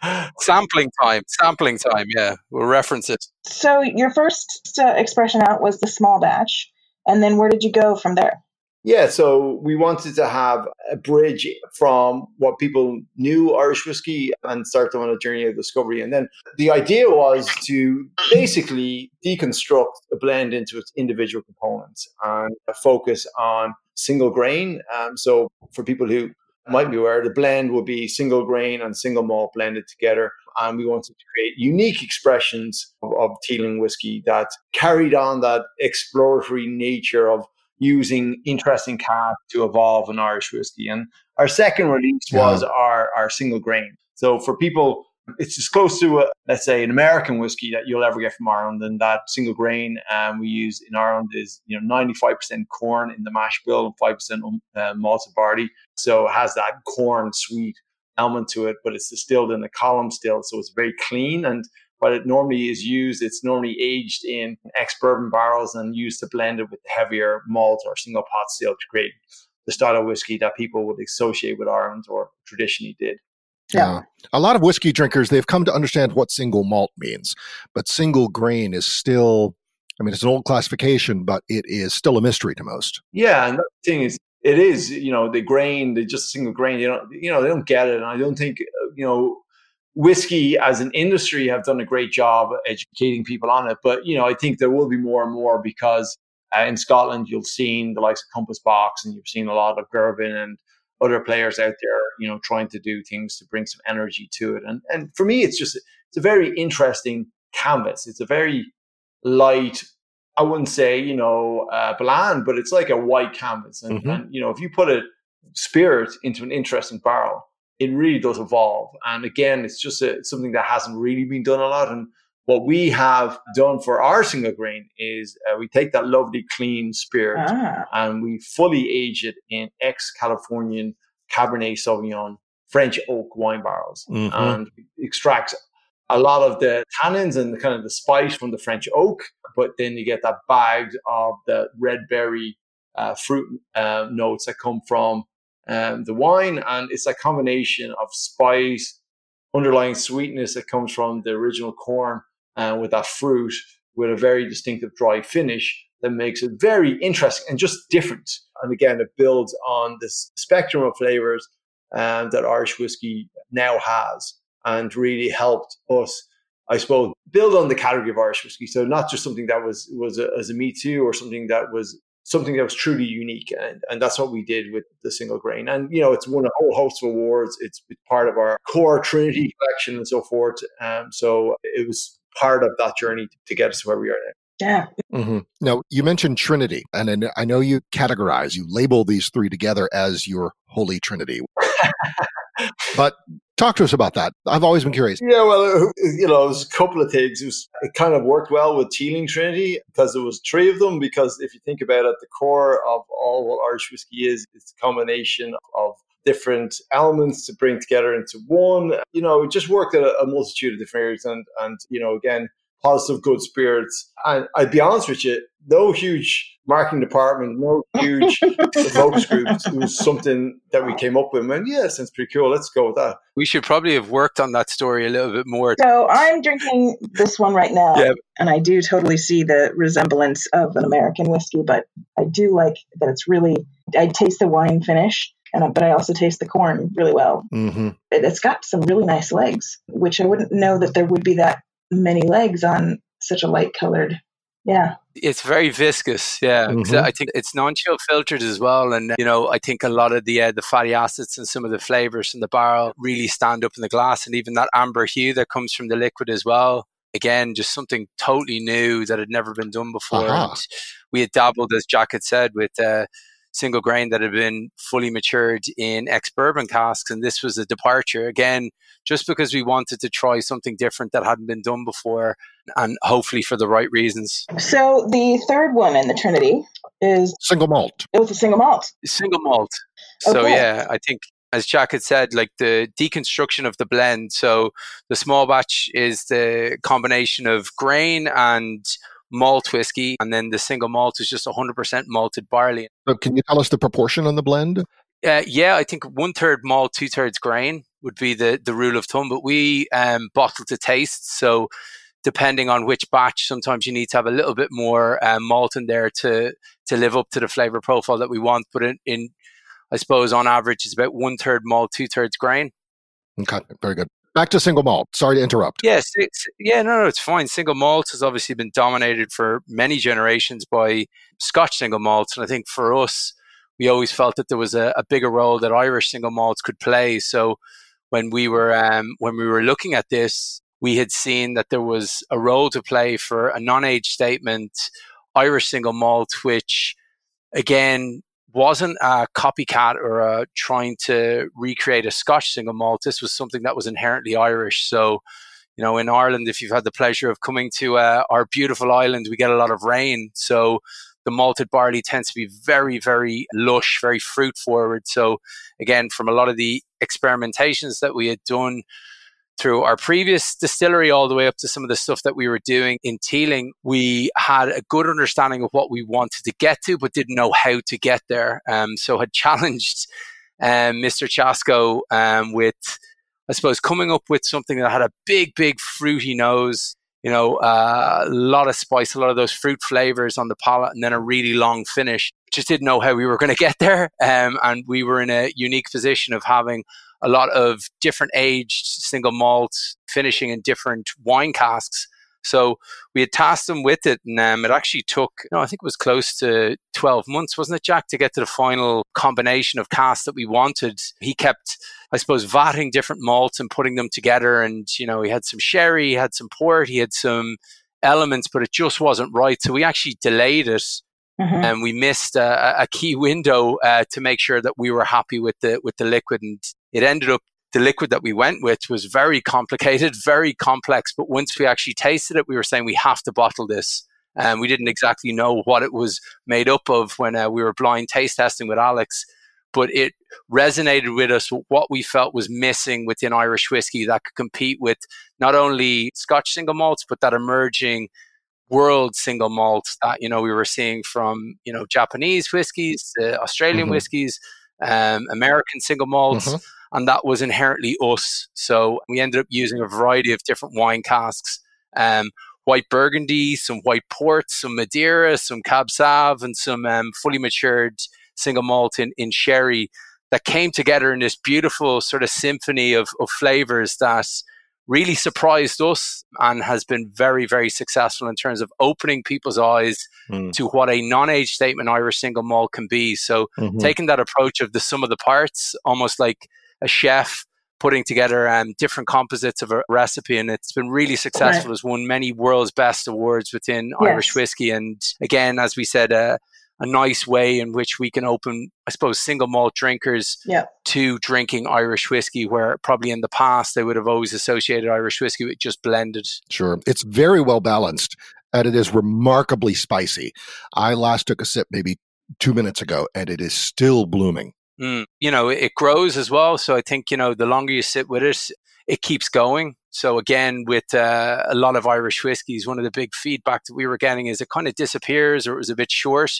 Yeah. sampling time. Sampling time. Yeah, we'll reference it. So your first uh, expression out was the small batch, and then where did you go from there? Yeah, so we wanted to have a bridge from what people knew Irish whiskey and start them on a journey of discovery. And then the idea was to basically deconstruct a blend into its individual components and focus on single grain. Um, so for people who might be aware, the blend will be single grain and single malt blended together. And we wanted to create unique expressions of, of Teeling whiskey that carried on that exploratory nature of using interesting cask to evolve an Irish whiskey. And our second release was our, our single grain. So for people, it's as close to, a, let's say, an American whiskey that you'll ever get from Ireland. And that single grain um, we use in Ireland is, you know, 95% corn in the mash bill and 5% um, uh, malted barley. So it has that corn sweet element to it, but it's distilled in the column still. So it's very clean. And but it normally is used, it's normally aged in ex bourbon barrels and used to blend it with heavier malt or single pot still to create the style of whiskey that people would associate with Ireland or traditionally did. Yeah. Uh, a lot of whiskey drinkers, they've come to understand what single malt means, but single grain is still, I mean, it's an old classification, but it is still a mystery to most. Yeah. And the thing is, it is, you know, the grain, the just single grain, you know, you know, they don't get it. And I don't think, uh, you know, whiskey as an industry have done a great job educating people on it. But, you know, I think there will be more and more because uh, in Scotland, you've seen the likes of Compass Box and you've seen a lot of Girvan and other players out there, you know, trying to do things to bring some energy to it. And, and for me, it's just, it's a very interesting canvas. It's a very light, I wouldn't say, you know, uh, bland, but it's like a white canvas. And, mm-hmm. and, you know, if you put a spirit into an interesting barrel, it really does evolve. And again, it's just a, something that hasn't really been done a lot. And what we have done for our single grain is uh, we take that lovely clean spirit ah. and we fully age it in ex Californian Cabernet Sauvignon French oak wine barrels mm-hmm. and extract a lot of the tannins and the kind of the spice from the French oak, but then you get that bagged of the red berry uh, fruit uh, notes that come from um, the wine, and it's a combination of spice, underlying sweetness that comes from the original corn, uh, with that fruit, with a very distinctive dry finish that makes it very interesting and just different. And again, it builds on this spectrum of flavors um, that Irish whiskey now has, and really helped us. I suppose build on the category of Irish whiskey. So not just something that was was a, as a me too, or something that was something that was truly unique. And, and that's what we did with the single grain. And, you know, it's won a whole host of awards. It's part of our core Trinity collection and so forth. Um, so it was part of that journey to get us to where we are now. Yeah. Mm-hmm. Now, you mentioned Trinity, and I know you categorize, you label these three together as your Holy Trinity. but talk to us about that. I've always been curious. Yeah, well, uh, you know, there's a couple of things. It, was, it kind of worked well with Teeling Trinity because there was three of them. Because if you think about it, the core of all what Irish whiskey is, it's a combination of different elements to bring together into one. You know, it just worked at a, a multitude of different areas. And, and, you know, again, positive good spirits. And I'd be honest with you, no huge marketing department, no huge focus groups. It was something that we came up with and yeah, sounds pretty cool. Let's go with that. We should probably have worked on that story a little bit more. So I'm drinking this one right now. Yeah. And I do totally see the resemblance of an American whiskey, but I do like that it's really, I taste the wine finish. And, but I also taste the corn really well. Mm-hmm. It, it's got some really nice legs, which I wouldn't know that there would be that many legs on such a light colored. Yeah. It's very viscous, yeah. Mm-hmm. I think it's non-chill filtered as well, and you know, I think a lot of the uh, the fatty acids and some of the flavors from the barrel really stand up in the glass, and even that amber hue that comes from the liquid as well. Again, just something totally new that had never been done before. Uh-huh. we had dabbled, as Jack had said, with uh, single grain that had been fully matured in ex bourbon casks, and this was a departure. Again, just because we wanted to try something different that hadn't been done before and hopefully for the right reasons. So the third one in the Trinity is single malt. It was a single malt. Single malt. So okay. yeah, I think as Jack had said, like the deconstruction of the blend. So the small batch is the combination of grain and malt whiskey, and then the single malt is just 100% malted barley. So can you tell us the proportion on the blend? Uh, yeah, I think one third malt, two thirds grain would be the, the rule of thumb, but we um, bottle to taste. So depending on which batch, sometimes you need to have a little bit more um, malt in there to to live up to the flavor profile that we want. But in, in I suppose on average, it's about one third malt, two thirds grain. Okay, very good. Back to single malt. Sorry to interrupt. Yes, it's, yeah, no, no, it's fine. Single malt has obviously been dominated for many generations by Scotch single malts, and I think for us, we always felt that there was a, a bigger role that Irish single malts could play. So when we were um, when we were looking at this, we had seen that there was a role to play for a non-age statement Irish single malt, which again wasn't a copycat or a trying to recreate a Scotch single malt. This was something that was inherently Irish. So, you know, in Ireland, if you've had the pleasure of coming to uh, our beautiful island, we get a lot of rain. So the malted barley tends to be very, very lush, very fruit forward. So, again, from a lot of the experimentations that we had done through our previous distillery all the way up to some of the stuff that we were doing in Teeling, we had a good understanding of what we wanted to get to, but didn't know how to get there. Um, so, had challenged um, Mr. Chasko um, with, I suppose, coming up with something that had a big, big fruity nose you know, uh, a lot of spice, a lot of those fruit flavors on the palate, and then a really long finish. Just didn't know how we were going to get there. Um, and we were in a unique position of having a lot of different aged single malts finishing in different wine casks. So we had tasked them with it, and um, it actually took, you know, I think it was close to 12 months, wasn't it, Jack, to get to the final combination of casks that we wanted. He kept I suppose, vatting different malts and putting them together. And, you know, he had some sherry, he had some port, he had some elements, but it just wasn't right. So we actually delayed it. Mm-hmm. And we missed a, a key window uh, to make sure that we were happy with the with the liquid, and it ended up the liquid that we went with was very complicated, very complex. But once we actually tasted it, we were saying we have to bottle this. And we didn't exactly know what it was made up of when uh, we were blind taste testing with Alex but it resonated with us what we felt was missing within Irish whiskey that could compete with not only Scotch single malts, but that emerging world single malts that you know we were seeing from you know Japanese whiskies, Australian mm-hmm. whiskies, um, American single malts. Mm-hmm. And that was inherently us. So we ended up using a variety of different wine casks. Um, white Burgundy, some white port, some Madeira, some Cab Sauv, and some um, fully matured single malt in, in sherry that came together in this beautiful sort of symphony of, of flavors that really surprised us and has been very, very successful in terms of opening people's eyes mm. to what a non-age statement Irish single malt can be. So mm-hmm. taking that approach of the sum of the parts, almost like a chef putting together um, different composites of a recipe, and it's been really successful. Right. Has won many world's best awards within yes. Irish whiskey, and again, as we said, uh, a nice way in which we can open, I suppose, single malt drinkers yeah. to drinking Irish whiskey, where probably in the past they would have always associated Irish whiskey with just blended. Sure. It's very well balanced and it is remarkably spicy. I last took a sip maybe two minutes ago and it is still blooming. Mm, you know, it grows as well. So I think, you know, the longer you sit with it, it keeps going. So again, with uh, a lot of Irish whiskies, one of the big feedback that we were getting is it kind of disappears or it was a bit short.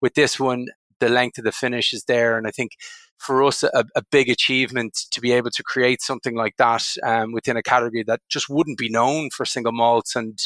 With this one, the length of the finish is there. And I think for us, a, a big achievement to be able to create something like that um, within a category that just wouldn't be known for single malts. And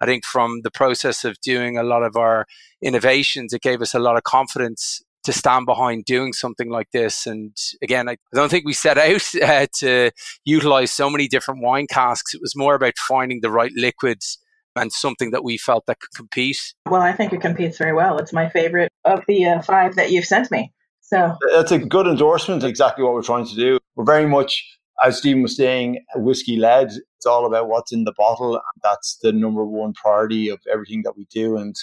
I think from the process of doing a lot of our innovations, it gave us a lot of confidence to stand behind doing something like this. And again, I don't think we set out uh, to utilize so many different wine casks. It was more about finding the right liquids and something that we felt that could compete. Well, I think it competes very well. It's my favorite of the uh, five that you've sent me. So that's a good endorsement. Exactly what we're trying to do. We're very much, as Stephen was saying, whiskey led. It's all about what's in the bottle. That's the number one priority of everything that we do. And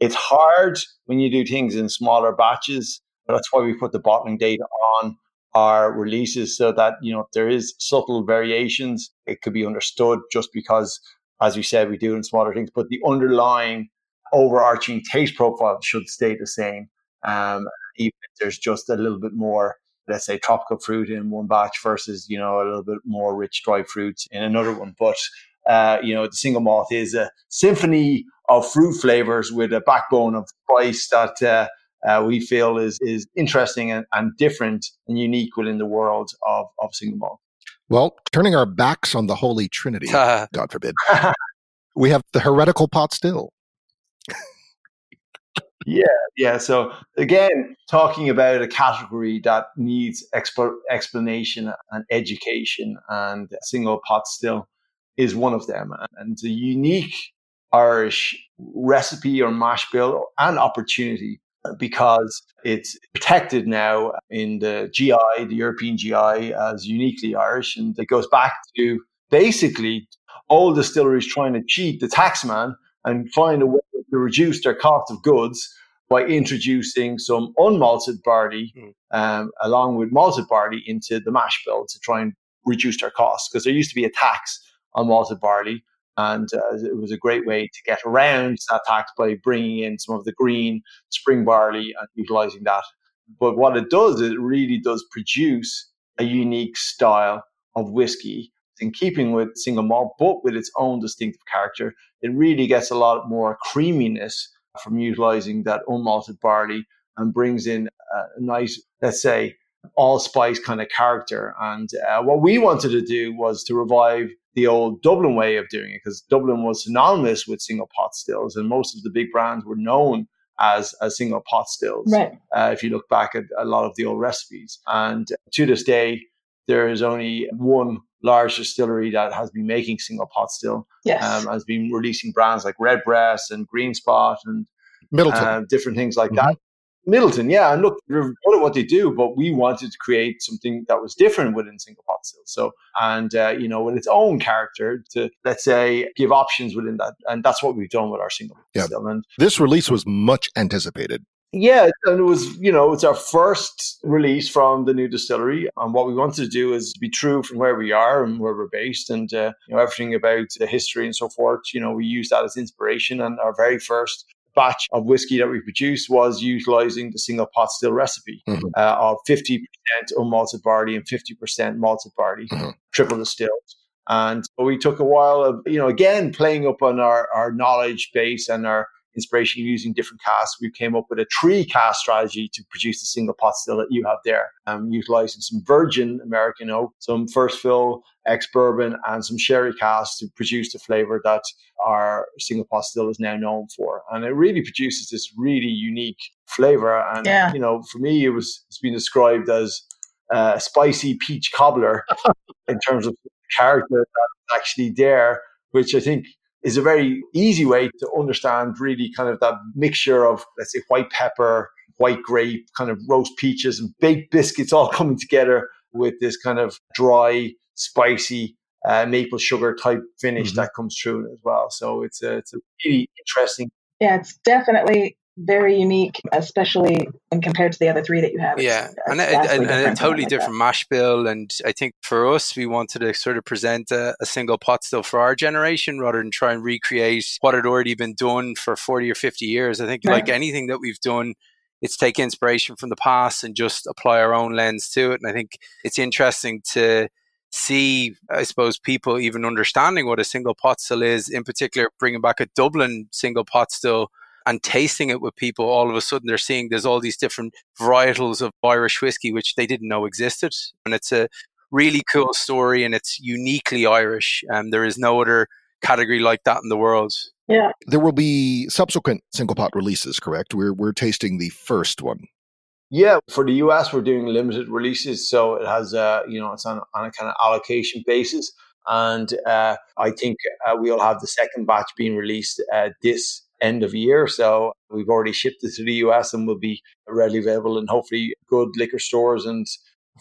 it's hard when you do things in smaller batches. That's why we put the bottling date on our releases so that, you know, if there is subtle variations, it could be understood just because, as you said, we do in smaller things, but the underlying overarching taste profile should stay the same. Um, even if there's just a little bit more, let's say, tropical fruit in one batch versus, you know, a little bit more rich dry fruit in another one. But, uh, you know, the single malt is a symphony of fruit flavors with a backbone of spice that uh, uh, we feel is is interesting and, and, different and unique within the world of, of single malt. Well, turning our backs on the Holy Trinity, God forbid, we have the heretical pot still. yeah, yeah. So again, talking about a category that needs exp- explanation and education, and single pot still is one of them, and the unique Irish recipe or mash bill and opportunity because it's protected now in the GI, the European GI, as uniquely Irish. And it goes back to basically all distilleries trying to cheat the taxman and find a way to reduce their cost of goods by introducing some unmalted barley mm. um, along with malted barley into the mash bill to try and reduce their costs because there used to be a tax on malted barley and uh, it was a great way to get around that tax by bringing in some of the green spring barley and utilizing that. But what it does, it really does produce a unique style of whiskey in keeping with single malt, but with its own distinctive character. It really gets a lot more creaminess from utilizing that unmalted barley and brings in a nice, let's say, allspice kind of character. And uh, what we wanted to do was to revive the old Dublin way of doing it because Dublin was synonymous with single pot stills, and most of the big brands were known as, as single pot stills. Right. Uh, if you look back at a lot of the old recipes, and to this day, there is only one large distillery that has been making single pot still. Yes. Um, has been releasing brands like Redbreast and Green Spot and Midleton, Uh, different things like mm-hmm. that. Midleton, yeah, and look, they're good at what they do, but we wanted to create something that was different within single pot still. So, and uh, you know, with its own character to let's say give options within that, and that's what we've done with our single yeah. still. And this release was much anticipated. Yeah, and it was, you know, it's our first release from the new distillery. And what we wanted to do is be true from where we are and where we're based and, uh, you know, everything about the history and so forth. You know, we use that as inspiration. And our very first batch of whiskey that we produced was utilizing the single pot still recipe mm-hmm. uh, of 50% unmalted barley and 50% malted barley, mm-hmm. triple distilled. And we took a while of, you know, again, playing up on our, our knowledge base and our inspiration using different casks. We came up with a tree cask strategy to produce the single pot still that you have there, um, utilizing some virgin American oak, some first fill ex bourbon, and some sherry casks to produce the flavor that our single pot still is now known for. And it really produces this really unique flavor. And, yeah. you know, for me, it was, it's been described as uh, a spicy peach cobbler in terms of character that's actually there, which I think is a very easy way to understand really kind of that mixture of, let's say, white pepper, white grape, kind of roast peaches and baked biscuits all coming together with this kind of dry, spicy uh, maple sugar type finish mm-hmm. that comes through as well. So it's a, it's a really interesting. Yeah, it's definitely very unique, especially when compared to the other three that you have. Yeah, and, and, and, a totally like different that. mash bill. And I think for us, we wanted to sort of present a, a, single pot still for our generation rather than try and recreate what had already been done for 40 or 50 years. I think, right. like anything that we've done it's take inspiration from the past and just apply our own lens to it. And I think it's interesting to see, I suppose, people even understanding what a single pot still is, in particular, bringing back a Dublin single pot still and tasting it with people. All of a sudden, they're seeing there's all these different varietals of Irish whiskey, which they didn't know existed. And it's a really cool story and it's uniquely Irish. And um, there is no other category like that in the world. Yeah. There will be subsequent single pot releases, correct? We're we're tasting the first one. Yeah, for the US, we're doing limited releases, so it has uh, you know it's on on a kind of allocation basis, and uh, I think uh, we'll have the second batch being released uh, this end of year. So we've already shipped it to the US and will be readily available in hopefully good liquor stores and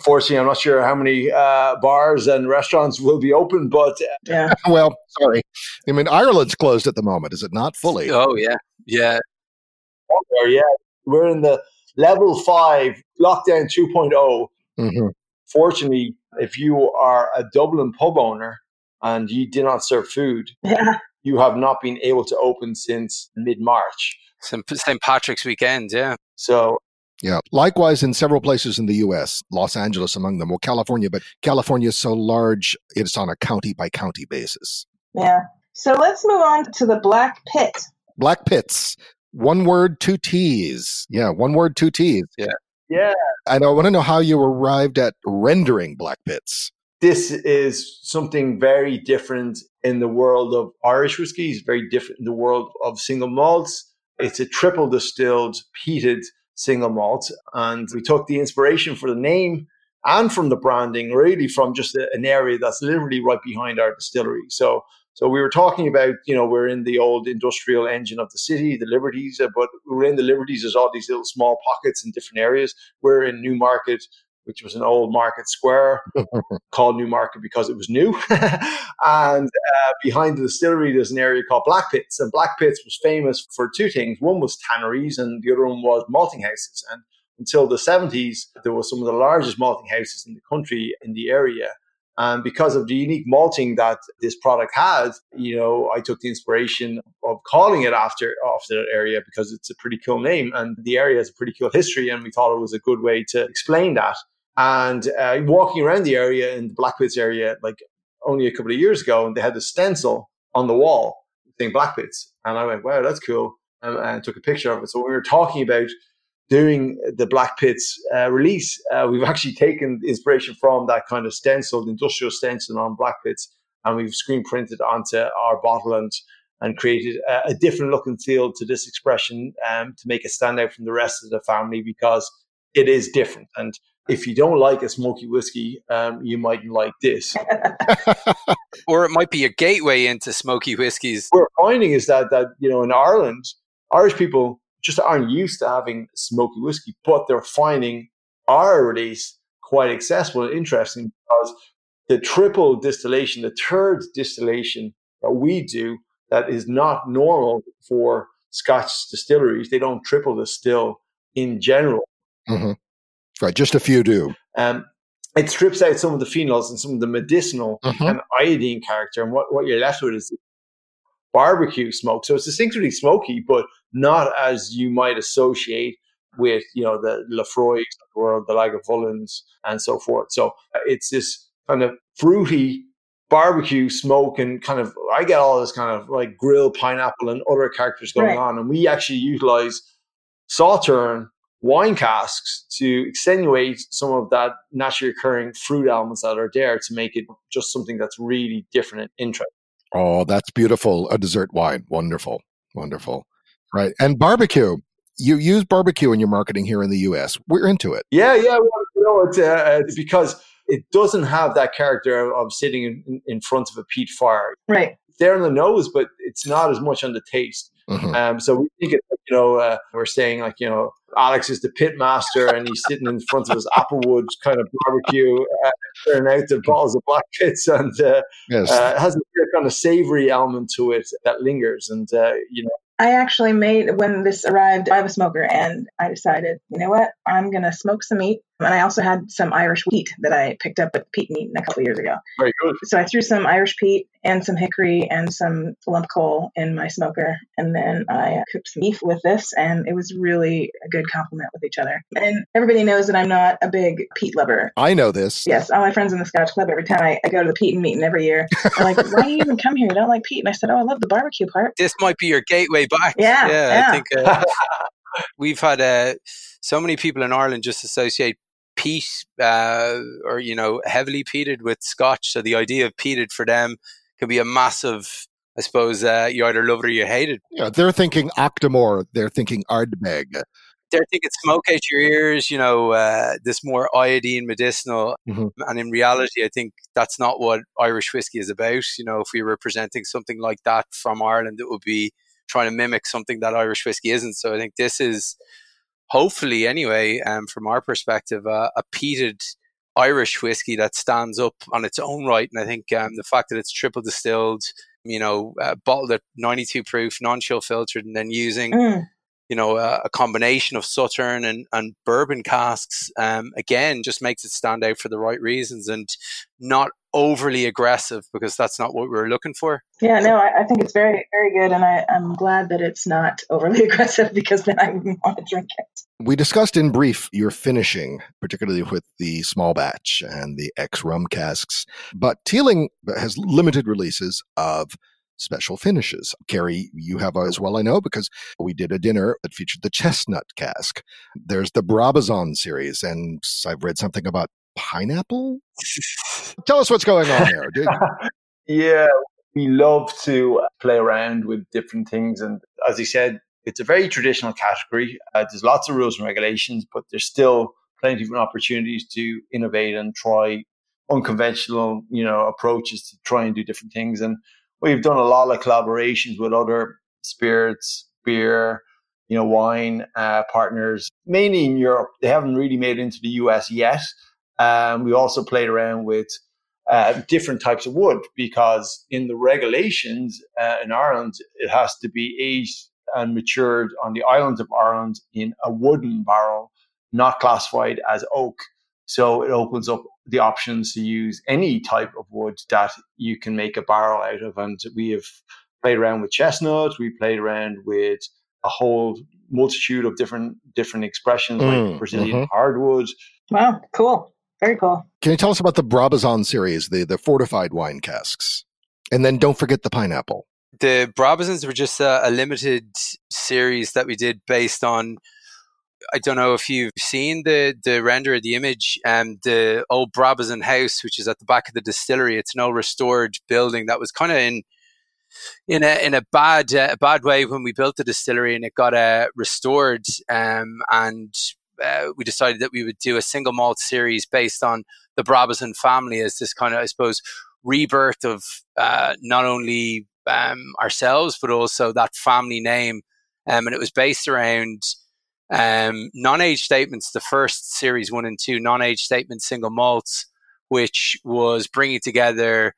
Fortunately, I'm not sure how many uh, bars and restaurants will be open, but uh, yeah. well, sorry. I mean, Ireland's closed at the moment, is it not fully? Oh yeah, yeah. Oh, yeah, we're in the level five lockdown 2.0. Mm-hmm. Fortunately, if you are a Dublin pub owner and you do not serve food, yeah. You have not been able to open since mid March. St. Patrick's weekend, yeah. So yeah. Likewise, in several places in the U.S., Los Angeles among them, well, California, but California is so large, it's on a county by county basis. Yeah. So let's move on to the Black Pit. Blackpitts. One word, two T's. Yeah. One word, two T's. Yeah. Yeah. I know. I want to know how you arrived at rendering Blackpitts. This is something very different in the world of Irish whiskies, very different in the world of single malts. It's a triple distilled, peated single malt. And we took the inspiration for the name and from the branding really from just a, an area that's literally right behind our distillery. So so we were talking about, you know, we're in the old industrial engine of the city, the Liberties, uh, but we're in the Liberties. There's all these little small pockets in different areas. We're in Newmarket, which was an old market square called New Market because it was new. and uh, behind the distillery, there's an area called Blackpitts. And Blackpitts was famous for two things. One was tanneries, and the other one was malting houses. And until the 70s, there were some of the largest malting houses in the country in the area. And because of the unique malting that this product had, you know, I took the inspiration of calling it after after that area because it's a pretty cool name and the area has a pretty cool history, and we thought it was a good way to explain that. And uh, walking around the area in the Blackpitts area, like only a couple of years ago, and they had a stencil on the wall saying Blackpitts. And I went, wow, that's cool. And, and took a picture of it. So we were talking about doing the Blackpitts uh, release, uh, we've actually taken inspiration from that kind of stencil, industrial stencil on Black Pits, and we've screen printed onto our bottle and and created a, a different look and feel to this expression um, to make it stand out from the rest of the family because it is different. And if you don't like a smoky whiskey, um, you mightn't like this. or it might be a gateway into smoky whiskeys. What we're finding is that that you know in Ireland, Irish people just aren't used to having smoky whiskey, but they're finding our release quite accessible and interesting because the triple distillation, the third distillation that we do, that is not normal for Scotch distilleries. They don't triple distill in general. Mm-hmm. Right, just a few do. Um, it strips out some of the phenols and some of the medicinal mm-hmm. and iodine character, and what, what you're left with is barbecue smoke. So it's distinctly smoky, but not as you might associate with you know the Laphroaigs of the world, the Lagavulins, and so forth. So uh, it's this kind of fruity barbecue smoke and kind of I get all this kind of like grill pineapple and other characters going right. on, and we actually utilize Sauternes wine casks to extenuate some of that naturally occurring fruit elements that are there to make it just something that's really different and interesting. Oh, that's beautiful. A dessert wine. Wonderful. Wonderful. Right. And barbecue. You use barbecue in your marketing here in the US. We're into it. Yeah, yeah. Well, you know, it's, uh, it's because it doesn't have that character of sitting in, in front of a peat fire. Right. It's there on the nose, but it's not as much on the taste. Mm-hmm. Um, so we think it, you know, uh, we're saying like, you know, Alex is the pit master and he's sitting in front of his Applewood kind of barbecue, uh, turning out the bottles of black pits and uh, yes. uh, it has a kind of savory element to it that lingers. And, uh, you know, I actually made when this arrived. I have a smoker, and I decided, you know what, I'm gonna smoke some meat. And I also had some Irish peat that I picked up at Peat Meat a couple years ago. Very good. So I threw some Irish peat and some hickory and some lump coal in my smoker. And then I cooked some beef with this, and it was really a good complement with each other. And everybody knows that I'm not a big peat lover. I know this. Yes, all my friends in the Scotch Club, every time I, I go to the Peat and meeting every year, they're like, why do you even come here? You don't like peat? And I said, oh, I love the barbecue part. This might be your gateway back. Yeah, yeah. yeah. I think uh, we've had uh, so many people in Ireland just associate peat uh, or you know heavily peated with Scotch. So the idea of peated for them can be a massive. I suppose uh, you either love it or you hate it. Yeah, they're thinking Octomore. They're thinking Ardbeg. They're thinking smoke out your ears, you know, uh, this more iodine medicinal. Mhm. And in reality, I think that's not what Irish whiskey is about. You know, if we were presenting something like that from Ireland, it would be trying to mimic something that Irish whiskey isn't. So I think this is hopefully, anyway, um, from our perspective, uh, a peated Irish whiskey that stands up on its own right. And I think um, the fact that it's triple distilled, you know, uh, bottled at 92 proof, non chill filtered, and then using Mm. you know, a, a combination of Sauternes and, and bourbon casks, um, again, just makes it stand out for the right reasons and not overly aggressive because that's not what we were looking for. Yeah, no, I, I think it's very, very good, and I, I'm glad that it's not overly aggressive because then I wouldn't want to drink it. We discussed in brief your finishing, particularly with the small batch and the ex rum casks, but Teeling has limited releases of special finishes. Carrie, you have as well, I know, because we did a dinner that featured the chestnut cask. There's the Brabazon series, and I've read something about pineapple. Tell us what's going on there. dude. Yeah, we love to play around with different things. And as you said, it's a very traditional category. Uh, there's lots of rules and regulations, but there's still plenty of opportunities to innovate and try unconventional, you know, approaches to try and do different things. And we've done a lot of collaborations with other spirits, beer, you know, wine uh, partners, mainly in Europe. They haven't really made it into the US yet. Um, we also played around with uh, different types of wood because in the regulations uh, in Ireland, it has to be aged and matured on the islands of Ireland in a wooden barrel, not classified as oak. So it opens up the options to use any type of wood that you can make a barrel out of. And we have played around with chestnut, we played around with a whole multitude of different different expressions Mm, like Brazilian mhm. hardwood, Wow, cool, very cool. Can you tell us about the Brabazon series, the, the fortified wine casks? And then don't forget the pineapple. The Brabazons were just a, a limited series that we did based on. I don't know if you've seen the the render of the image. Um, the old Brabazon house, which is at the back of the distillery, it's an old restored building that was kind of in in a in a bad uh, bad way when we built the distillery, and it got uh, restored. Um, and uh, we decided that we would do a single malt series based on the Brabazon family as this kind of, I suppose, rebirth of uh, not only um, ourselves but also that family name. Um, and it was based around um, non-age statements. The first series one and two non-age statement single malts, which was bringing together,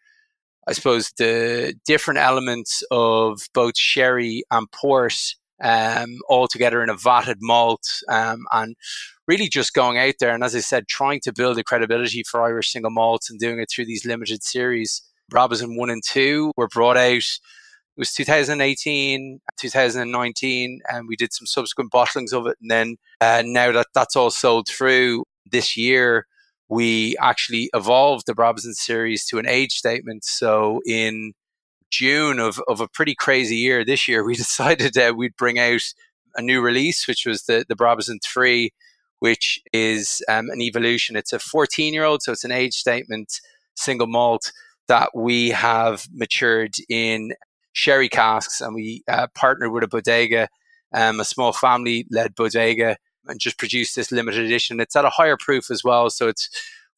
I suppose, the different elements of both sherry and port um, all together in a vatted malt, um, and really just going out there and, as I said, trying to build a credibility for Irish single malts and doing it through these limited series. Brabazon one and two were brought out. It was 2018, 2019, and we did some subsequent bottlings of it. And then uh, now that that's all sold through this year, we actually evolved the Brabazon series to an age statement. So in June of, of a pretty crazy year this year, we decided that we'd bring out a new release, which was the, the Brabazon 3, which is um, an evolution. It's a 14 year old, so it's an age statement single malt that we have matured in sherry casks, and we uh, partnered with a bodega, um, a small family led bodega, and just produced this limited edition. It's at a higher proof as well, so it's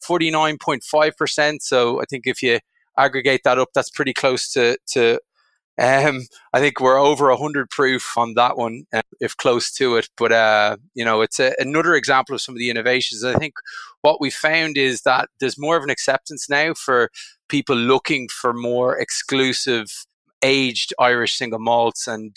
49.5%. So I think if you aggregate that up, that's pretty close to, to um, I think we're over 100 proof on that one, uh, if close to it. But, uh, you know, it's a, another example of some of the innovations. I think what we found is that there's more of an acceptance now for people looking for more exclusive aged Irish single malts. And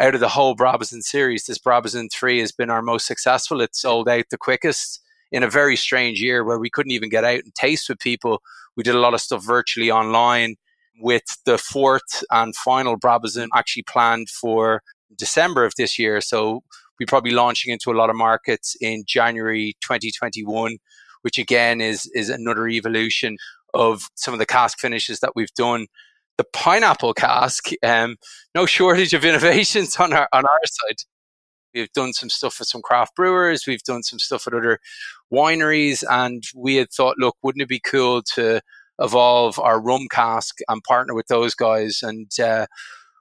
out of the whole Brabazon series, this Brabazon 3 has been our most successful. It sold out the quickest in a very strange year where we couldn't even get out and taste with people. We did a lot of stuff virtually online. with the fourth and final Brabazon actually planned for December of this year. So we're probably launching into a lot of markets in January 2021, which again is is another evolution of some of the cask finishes that we've done. The pineapple cask, um, no shortage of innovations on our on our side. We've done some stuff with some craft brewers. We've done some stuff with other wineries, and we had thought, look, wouldn't it be cool to evolve our rum cask and partner with those guys? And uh,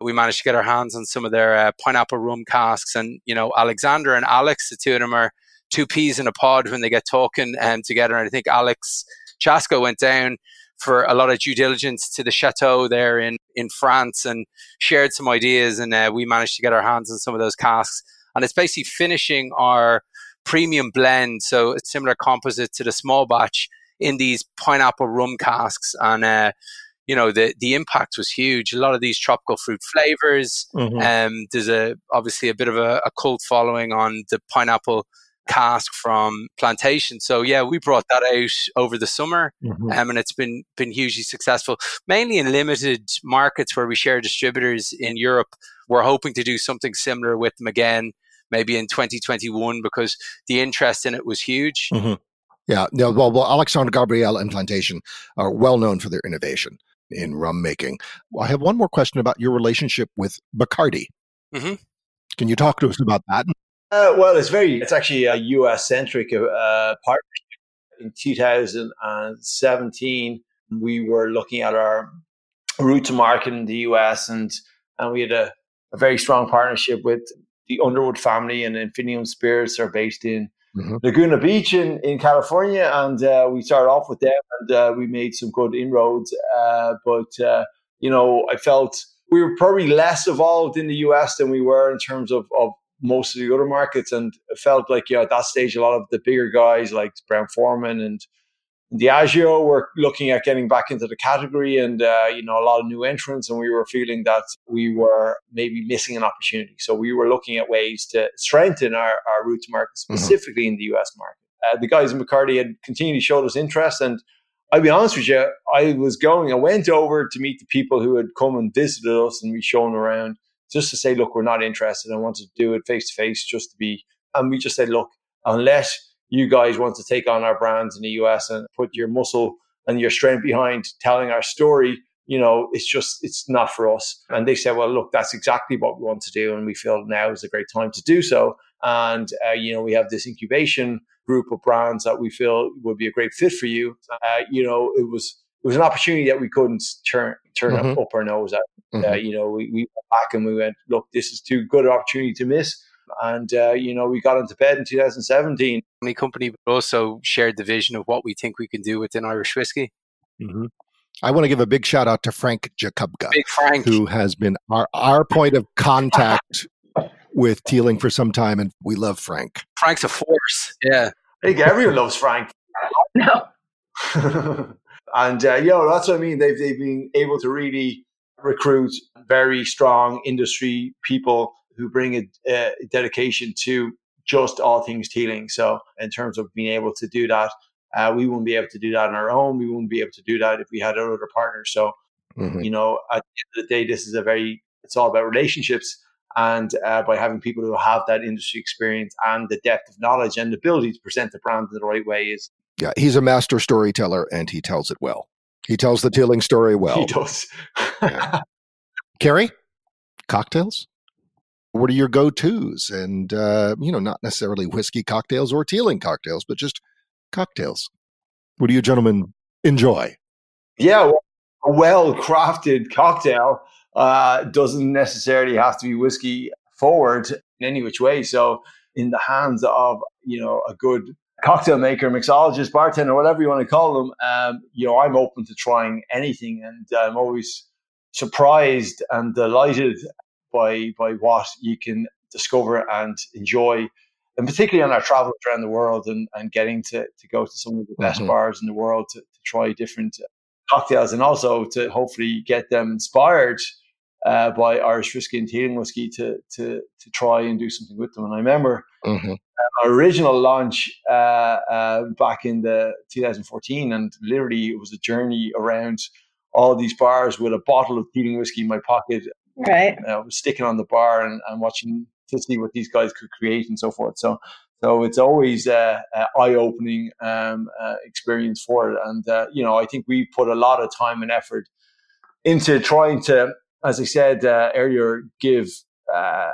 we managed to get our hands on some of their uh, pineapple rum casks. And you know, Alexander and Alex, the two of them are two peas in a pod when they get talking um, together. And I think Alex Chasko went down for a lot of due diligence to the chateau there in, in France and shared some ideas. And uh, we managed to get our hands on some of those casks and it's basically finishing our premium blend, so a similar composite to the small batch in these pineapple rum casks, and uh, you know the the impact was huge. A lot of these tropical fruit flavors. Mm-hmm. Um, there's a obviously a bit of a, a cult following on the pineapple cask from plantation so yeah we brought that out over the summer mm-hmm. um, and it's been been hugely successful mainly in limited markets where we share distributors in europe we're hoping to do something similar with them again maybe in 2021 because the interest in it was huge. Mm-hmm. Yeah, no, well, well, Alexandre Gabriel and Plantation are well known for their innovation in rum making. I have one more question about your relationship with Bacardi. Mm-hmm. Can you talk to us about that? Uh, well, it's very, it's actually a US centric uh, partnership. In 2017, we were looking at our route to market in the US and, and we had a, a very strong partnership with the Underwood family and Infinium Spirits are based in mm-hmm. Laguna Beach in, in California. And uh, we started off with them and uh, we made some good inroads. Uh, but, uh, you know, I felt we were probably less evolved in the US than we were in terms of, of most of the other markets. And it felt like, you know, at that stage, a lot of the bigger guys like Brown Forman and Diageo were looking at getting back into the category and, uh, you know, a lot of new entrants. And we were feeling that we were maybe missing an opportunity. So we were looking at ways to strengthen our, our route to market, mm-hmm. specifically mm-hmm. in the US market. Uh, the guys in Bacardi had continually showed us interest. And I'll be honest with you, I was going, I went over to meet the people who had come and visited us and we shown around just to say, look, we're not interested. I wanted to do it face to face just to be, and we just said, look, unless you guys want to take on our brands in the US and put your muscle and your strength behind telling our story, you know, it's just, it's not for us. And they said, well, look, that's exactly what we want to do. And we feel now is a great time to do so. And, uh, you know, we have this incubation group of brands that we feel would be a great fit for you. Uh, you know, it was, it was an opportunity that we couldn't turn turn mm-hmm. up, our nose at. Uh, mm-hmm. Uh, you know, we, we went back and we went, look, this is too good an opportunity to miss. And, uh, you know, we got into bed in 2017. The company also shared the vision of what we think we can do within Irish whiskey. Mm-hmm. I want to give a big shout out to Frank Jakubka, big Frank, who has been our, our point of contact with Teeling for some time, and we love Frank. Frank's a force. Yeah, I think everyone loves Frank. No. and uh, you know that's what I mean. They've they've been able to really recruit very strong industry people who bring a, a dedication to just all things teeling. So in terms of being able to do that, uh, we wouldn't be able to do that on our own. We wouldn't be able to do that if we had other partners. So, mm-hmm. you know, at the end of the day, this is a very, it's all about relationships. And uh, by having people who have that industry experience and the depth of knowledge and the ability to present the brand in the right way is. Yeah, he's a master storyteller and he tells it well. He tells the teeling story well. He does. yeah. Carrie, cocktails? What are your go-to's? And uh, you know not necessarily whiskey cocktails or teeling cocktails but just cocktails. What do you gentlemen enjoy? Yeah a well-crafted cocktail uh, doesn't necessarily have to be whiskey forward in any which way. So in the hands of you know a good cocktail maker mixologist bartender whatever you want to call them um, you know i'm open to trying anything and i'm always surprised and delighted by by what you can discover and enjoy, and particularly on our travels around the world and, and getting to, to go to some of the best mm-hmm. bars in the world to, to, try different cocktails and also to hopefully get them inspired uh, by Irish whiskey and Teeling whiskey to, to to try and do something with them. And I remember mm-hmm. our original launch uh, uh, back in the 2014, and literally it was a journey around all these bars with a bottle of Teeling whiskey in my pocket. Right. I was sticking on the bar and, and watching to see what these guys could create and so forth. So, so it's always a, eye-opening um, uh, experience for it. And uh, you know, I think we put a lot of time and effort into trying to, as I said uh, earlier, give uh,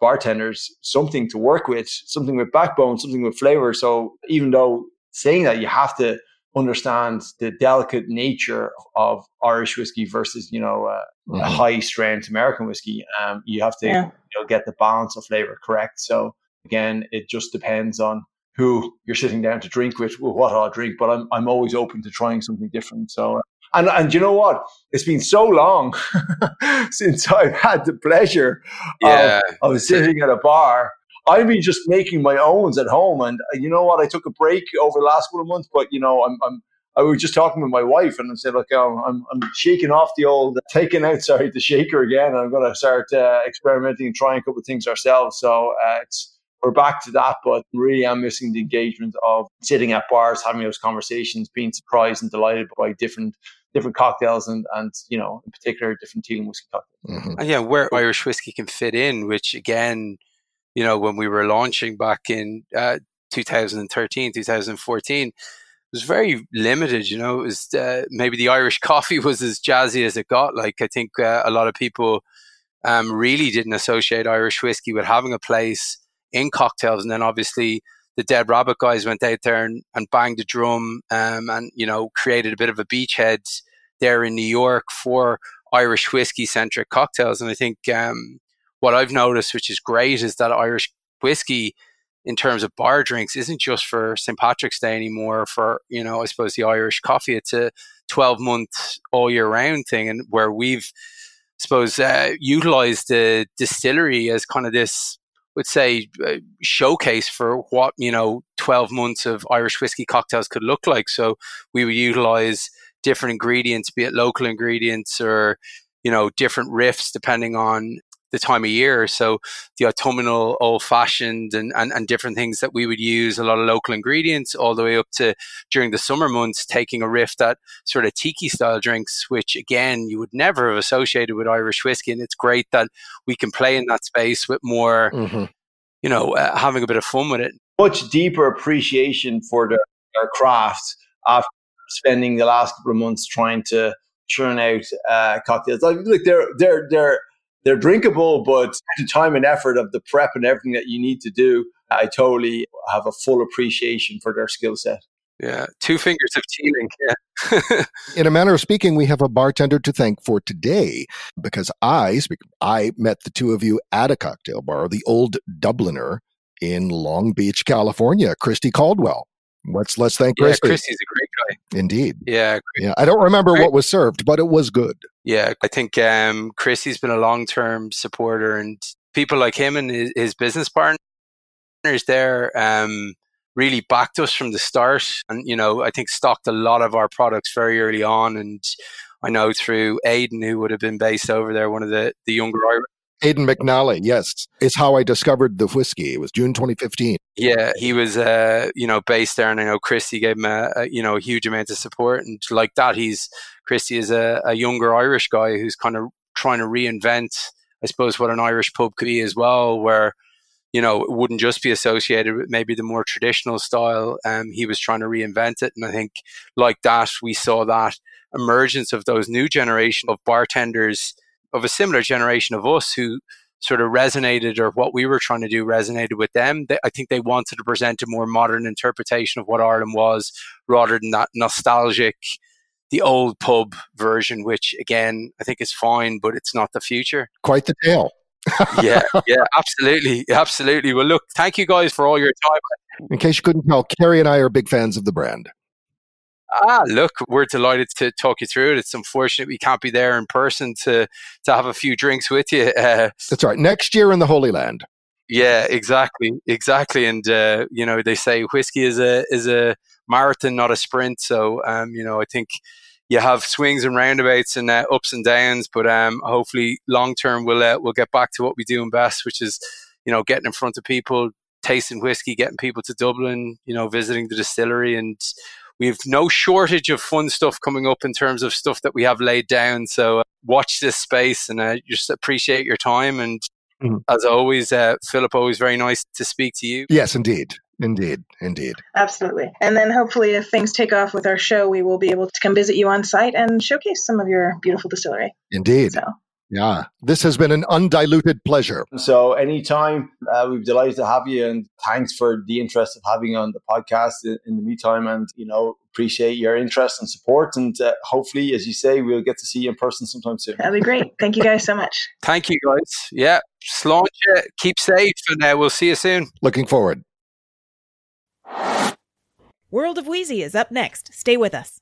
bartenders something to work with, something with backbone, something with flavor. So even though saying that, you have to understand the delicate nature of Irish whiskey versus you know uh, mm-hmm. a high strength American whiskey. Um, you have to yeah. you know, get the balance of flavor correct. So again, it just depends on who you're sitting down to drink with, what I'll drink. But I'm I'm always open to trying something different. So. Uh, and, and you know what? It's been so long since I've had the pleasure yeah. of, of sitting at a bar I've been just making my owns at home, and uh, you know what? I took a break over the last couple of months, but you know, I'm, I'm I was just talking with my wife, and I said, "Look, I'm I'm shaking off the old, taking out sorry the shaker again, and I'm going to start uh, experimenting and trying a couple of things ourselves." So uh, it's we're back to that, but really I'm missing the engagement of sitting at bars, having those conversations, being surprised and delighted by different different cocktails and and you know in particular different Teeling whiskey cocktails. Mm-hmm. And yeah, where Irish whiskey can fit in, which again you know, when we were launching back in uh, 2013, 2014, it was very limited. You know, it was uh, maybe the Irish coffee was as jazzy as it got. Like I think uh, a lot of people um, really didn't associate Irish whiskey with having a place in cocktails, and then obviously the Dead Rabbit guys went out there and, and banged the drum um, and you know created a bit of a beachhead there in New York for Irish whiskey centric cocktails, and I think um, what I've noticed, which is great, is that Irish whiskey, in terms of bar drinks, isn't just for St. Patrick's Day anymore. For you know, I suppose the Irish coffee, it's a twelve month all year round thing, and where we've, I suppose, uh, utilized the distillery as kind of this would say uh, showcase for what you know 12 months of irish whiskey cocktails could look like so we would utilize different ingredients be it local ingredients or you know different riffs depending on the time of year. So the autumnal old fashioned and, and, and different things that we would use, a lot of local ingredients, all the way up to during the summer months, taking a riff that sort of tiki style drinks, which again, you would never have associated with Irish whiskey. And it's great that we can play in that space with more, mm-hmm. you know, uh, having a bit of fun with it. Much deeper appreciation for the, our craft after spending the last couple of months trying to churn out uh, cocktails. Like, look, they're they're they're they're drinkable, but the time and effort of the prep and everything that you need to do, I totally have a full appreciation for their skill set. Yeah, two fingers of Teeling. Yeah. In a manner of speaking, we have a bartender to thank for today because I, I met the two of you at a cocktail bar, the Old Dubliner in Long Beach, California. Christy Caldwell. Let's let's thank yeah, Christy. Christy's a great guy. Indeed. Yeah. Yeah. I don't remember great. what was served, but it was good. Yeah, I think um, Christy's been a long term supporter, and people like him and his, his business partners there um, really backed us from the start. And you know, I think stocked a lot of our products very early on, and I know through Aidan, who would have been based over there, one of the the younger Irish Aidan McNally, yes, it's how I discovered the whiskey. It was June 2015. Yeah, he was, uh, you know, based there, and I know Christy gave him a, a, you know a huge amount of support, and like that, he's Christy is a, a younger Irish guy who's kind of trying to reinvent, I suppose, what an Irish pub could be as well, where you know it wouldn't just be associated with maybe the more traditional style. Um, he was trying to reinvent it, and I think like that, we saw that emergence of those new generation of bartenders of a similar generation of us who sort of resonated or what we were trying to do resonated with them. They, I think they wanted to present a more modern interpretation of what Ireland was rather than that nostalgic, the old pub version, which again, I think is fine, but it's not the future. Quite the tale. yeah, yeah, absolutely. Absolutely. Well, look, thank you guys for all your time. In case you couldn't tell, Kerry and I are big fans of the brand. Ah, look, we're delighted to talk you through it. It's unfortunate we can't be there in person to to have a few drinks with you. Uh, That's right. Next year in the Holy Land. Yeah, exactly, exactly. And uh, you know, they say whiskey is a is a marathon, not a sprint. So, um, you know, I think you have swings and roundabouts and uh, ups and downs, but um, hopefully, long term, we'll uh, we'll get back to what we do best, which is you know getting in front of people, tasting whiskey, getting people to Dublin, you know, visiting the distillery and we have no shortage of fun stuff coming up in terms of stuff that we have laid down. So uh, watch this space and uh, just appreciate your time. And mm-hmm. as always, uh, Philip, always very nice to speak to you. Yes, indeed. Indeed, indeed. Absolutely. And then hopefully, if things take off with our show, we will be able to come visit you on site and showcase some of your beautiful distillery. Indeed. So. Yeah, this has been an undiluted pleasure. So, anytime, uh, we're delighted to have you, and thanks for the interest of having you on the podcast in, in the meantime. And, you know, appreciate your interest and support. And uh, hopefully, as you say, we'll get to see you in person sometime soon. That'd be great. Thank you guys so much. Thank you, guys. Yeah, Sláinte, keep safe, and uh, we'll see you soon. Looking forward. World of Wheezy is up next. Stay with us.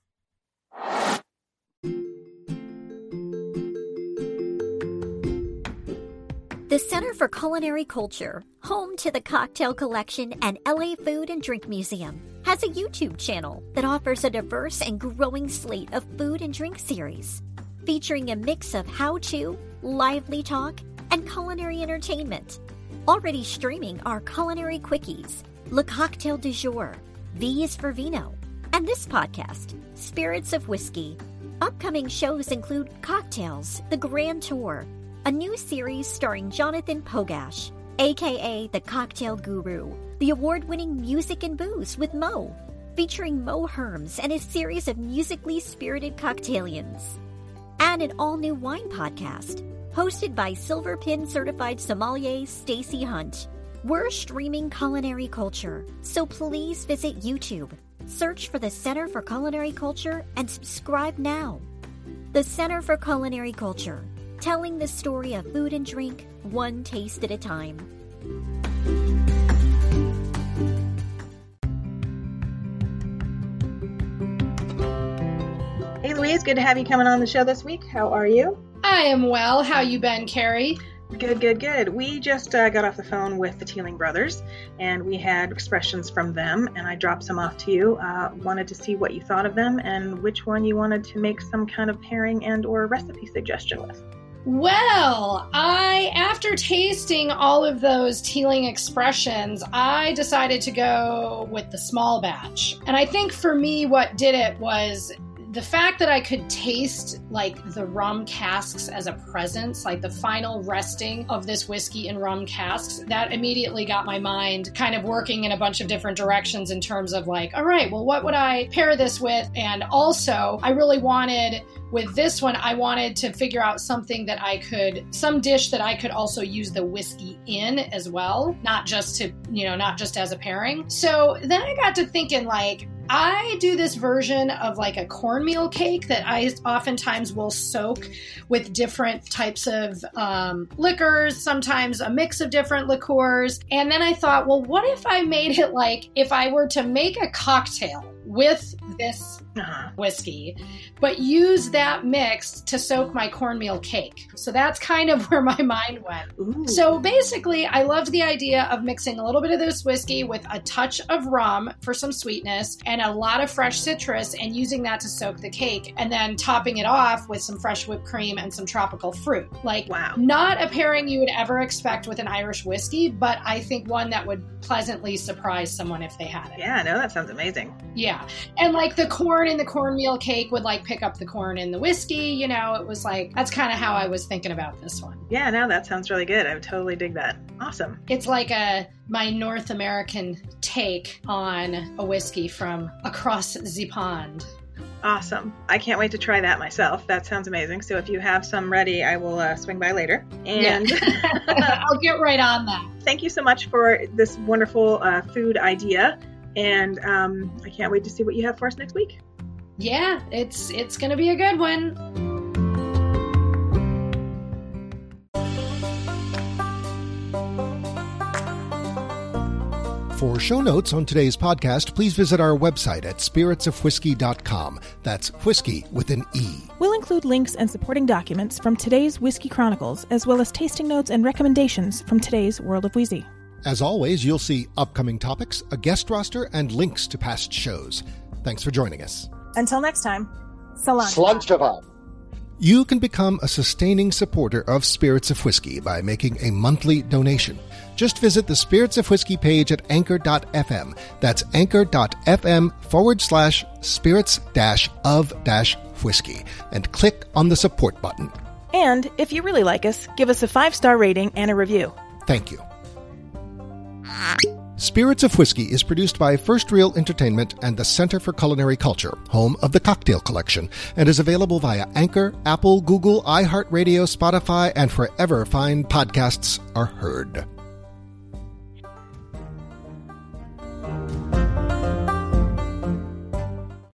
The Center for Culinary Culture, home to the Cocktail Collection and LA Food and Drink Museum, has a YouTube channel that offers a diverse and growing slate of food and drink series, featuring a mix of how to, lively talk, and culinary entertainment. Already streaming are culinary quickies, Le Cocktail du Jour, V is for Vino, and this podcast, Spirits of Whiskey. Upcoming shows include Cocktails, The Grand Tour, a new series starring Jonathan Pogash, aka the Cocktail Guru, the award winning Music and Booze with Mo, featuring Mo Herms and his series of musically spirited cocktailians, and an all new wine podcast hosted by Silver Pin certified sommelier Stacy Hunt. We're streaming culinary culture, so please visit YouTube, search for the Center for Culinary Culture, and subscribe now. The Center for Culinary Culture telling the story of food and drink one taste at a time. Hey Louise, good to have you coming on the show this week. How are you? I am well. How you been, Carrie? Good, good, good. We just uh, got off the phone with the Teeling brothers, and we had expressions from them, and I dropped some off to you. Uh, wanted to see what you thought of them and which one you wanted to make some kind of pairing and or recipe suggestion with. Well, I, after tasting all of those Teeling expressions, I decided to go with the small batch. And I think for me, what did it was the fact that I could taste like the rum casks as a presence, like the final resting of this whiskey in rum casks, that immediately got my mind kind of working in a bunch of different directions in terms of like, all right, well, what would I pair this with? And also, I really wanted with this one, I wanted to figure out something that I could, some dish that I could also use the whiskey in as well, not just to, you know, not just as a pairing. So then I got to thinking, like, I do this version of like a cornmeal cake that I oftentimes will soak with different types of um, liquors, sometimes a mix of different liqueurs. And then I thought, well, what if I made it like if I were to make a cocktail with this uh-huh. whiskey, but use that mix to soak my cornmeal cake. So that's kind of where my mind went. Ooh. So basically, I loved the idea of mixing a little bit of this whiskey with a touch of rum for some sweetness and a lot of fresh citrus and using that to soak the cake and then topping it off with some fresh whipped cream and some tropical fruit. Like, wow. not a pairing you would ever expect with an Irish whiskey, but I think one that would pleasantly surprise someone if they had it. Yeah, no, that sounds amazing. Yeah. And like the corn in the cornmeal cake would like pick up the corn in the whiskey, you know, it was like that's kind of how I was thinking about this one. Yeah, no, that sounds really good. I would totally dig that. Awesome. It's like a my North American take on a whiskey from across the pond. Awesome. I can't wait to try that myself. That sounds amazing. So if you have some ready, I will uh, swing by later. And yeah. I'll get right on that. Thank you so much for this wonderful uh, food idea. And um, I can't wait to see what you have for us next week. Yeah, it's it's going to be a good one. For show notes on today's podcast, please visit our website at spiritsofwhiskey.com. That's whiskey with an E. We'll include links and supporting documents from today's Whiskey Chronicles, as well as tasting notes and recommendations from today's World of Wheezy. As always, you'll see upcoming topics, a guest roster, and links to past shows. Thanks for joining us. Until next time, Salam. You can become a sustaining supporter of Spirits of Whiskey by making a monthly donation. Just visit the Spirits of Whiskey page at anchor.fm. That's anchor.fm forward slash spirits dash of dash whiskey and click on the support button. And if you really like us, give us a five star rating and a review. Thank you. Spirits of Whiskey is produced by First Reel Entertainment and the Center for Culinary Culture, home of the Cocktail Collection, and is available via Anchor, Apple, Google, iHeartRadio, Spotify, and wherever fine podcasts are heard.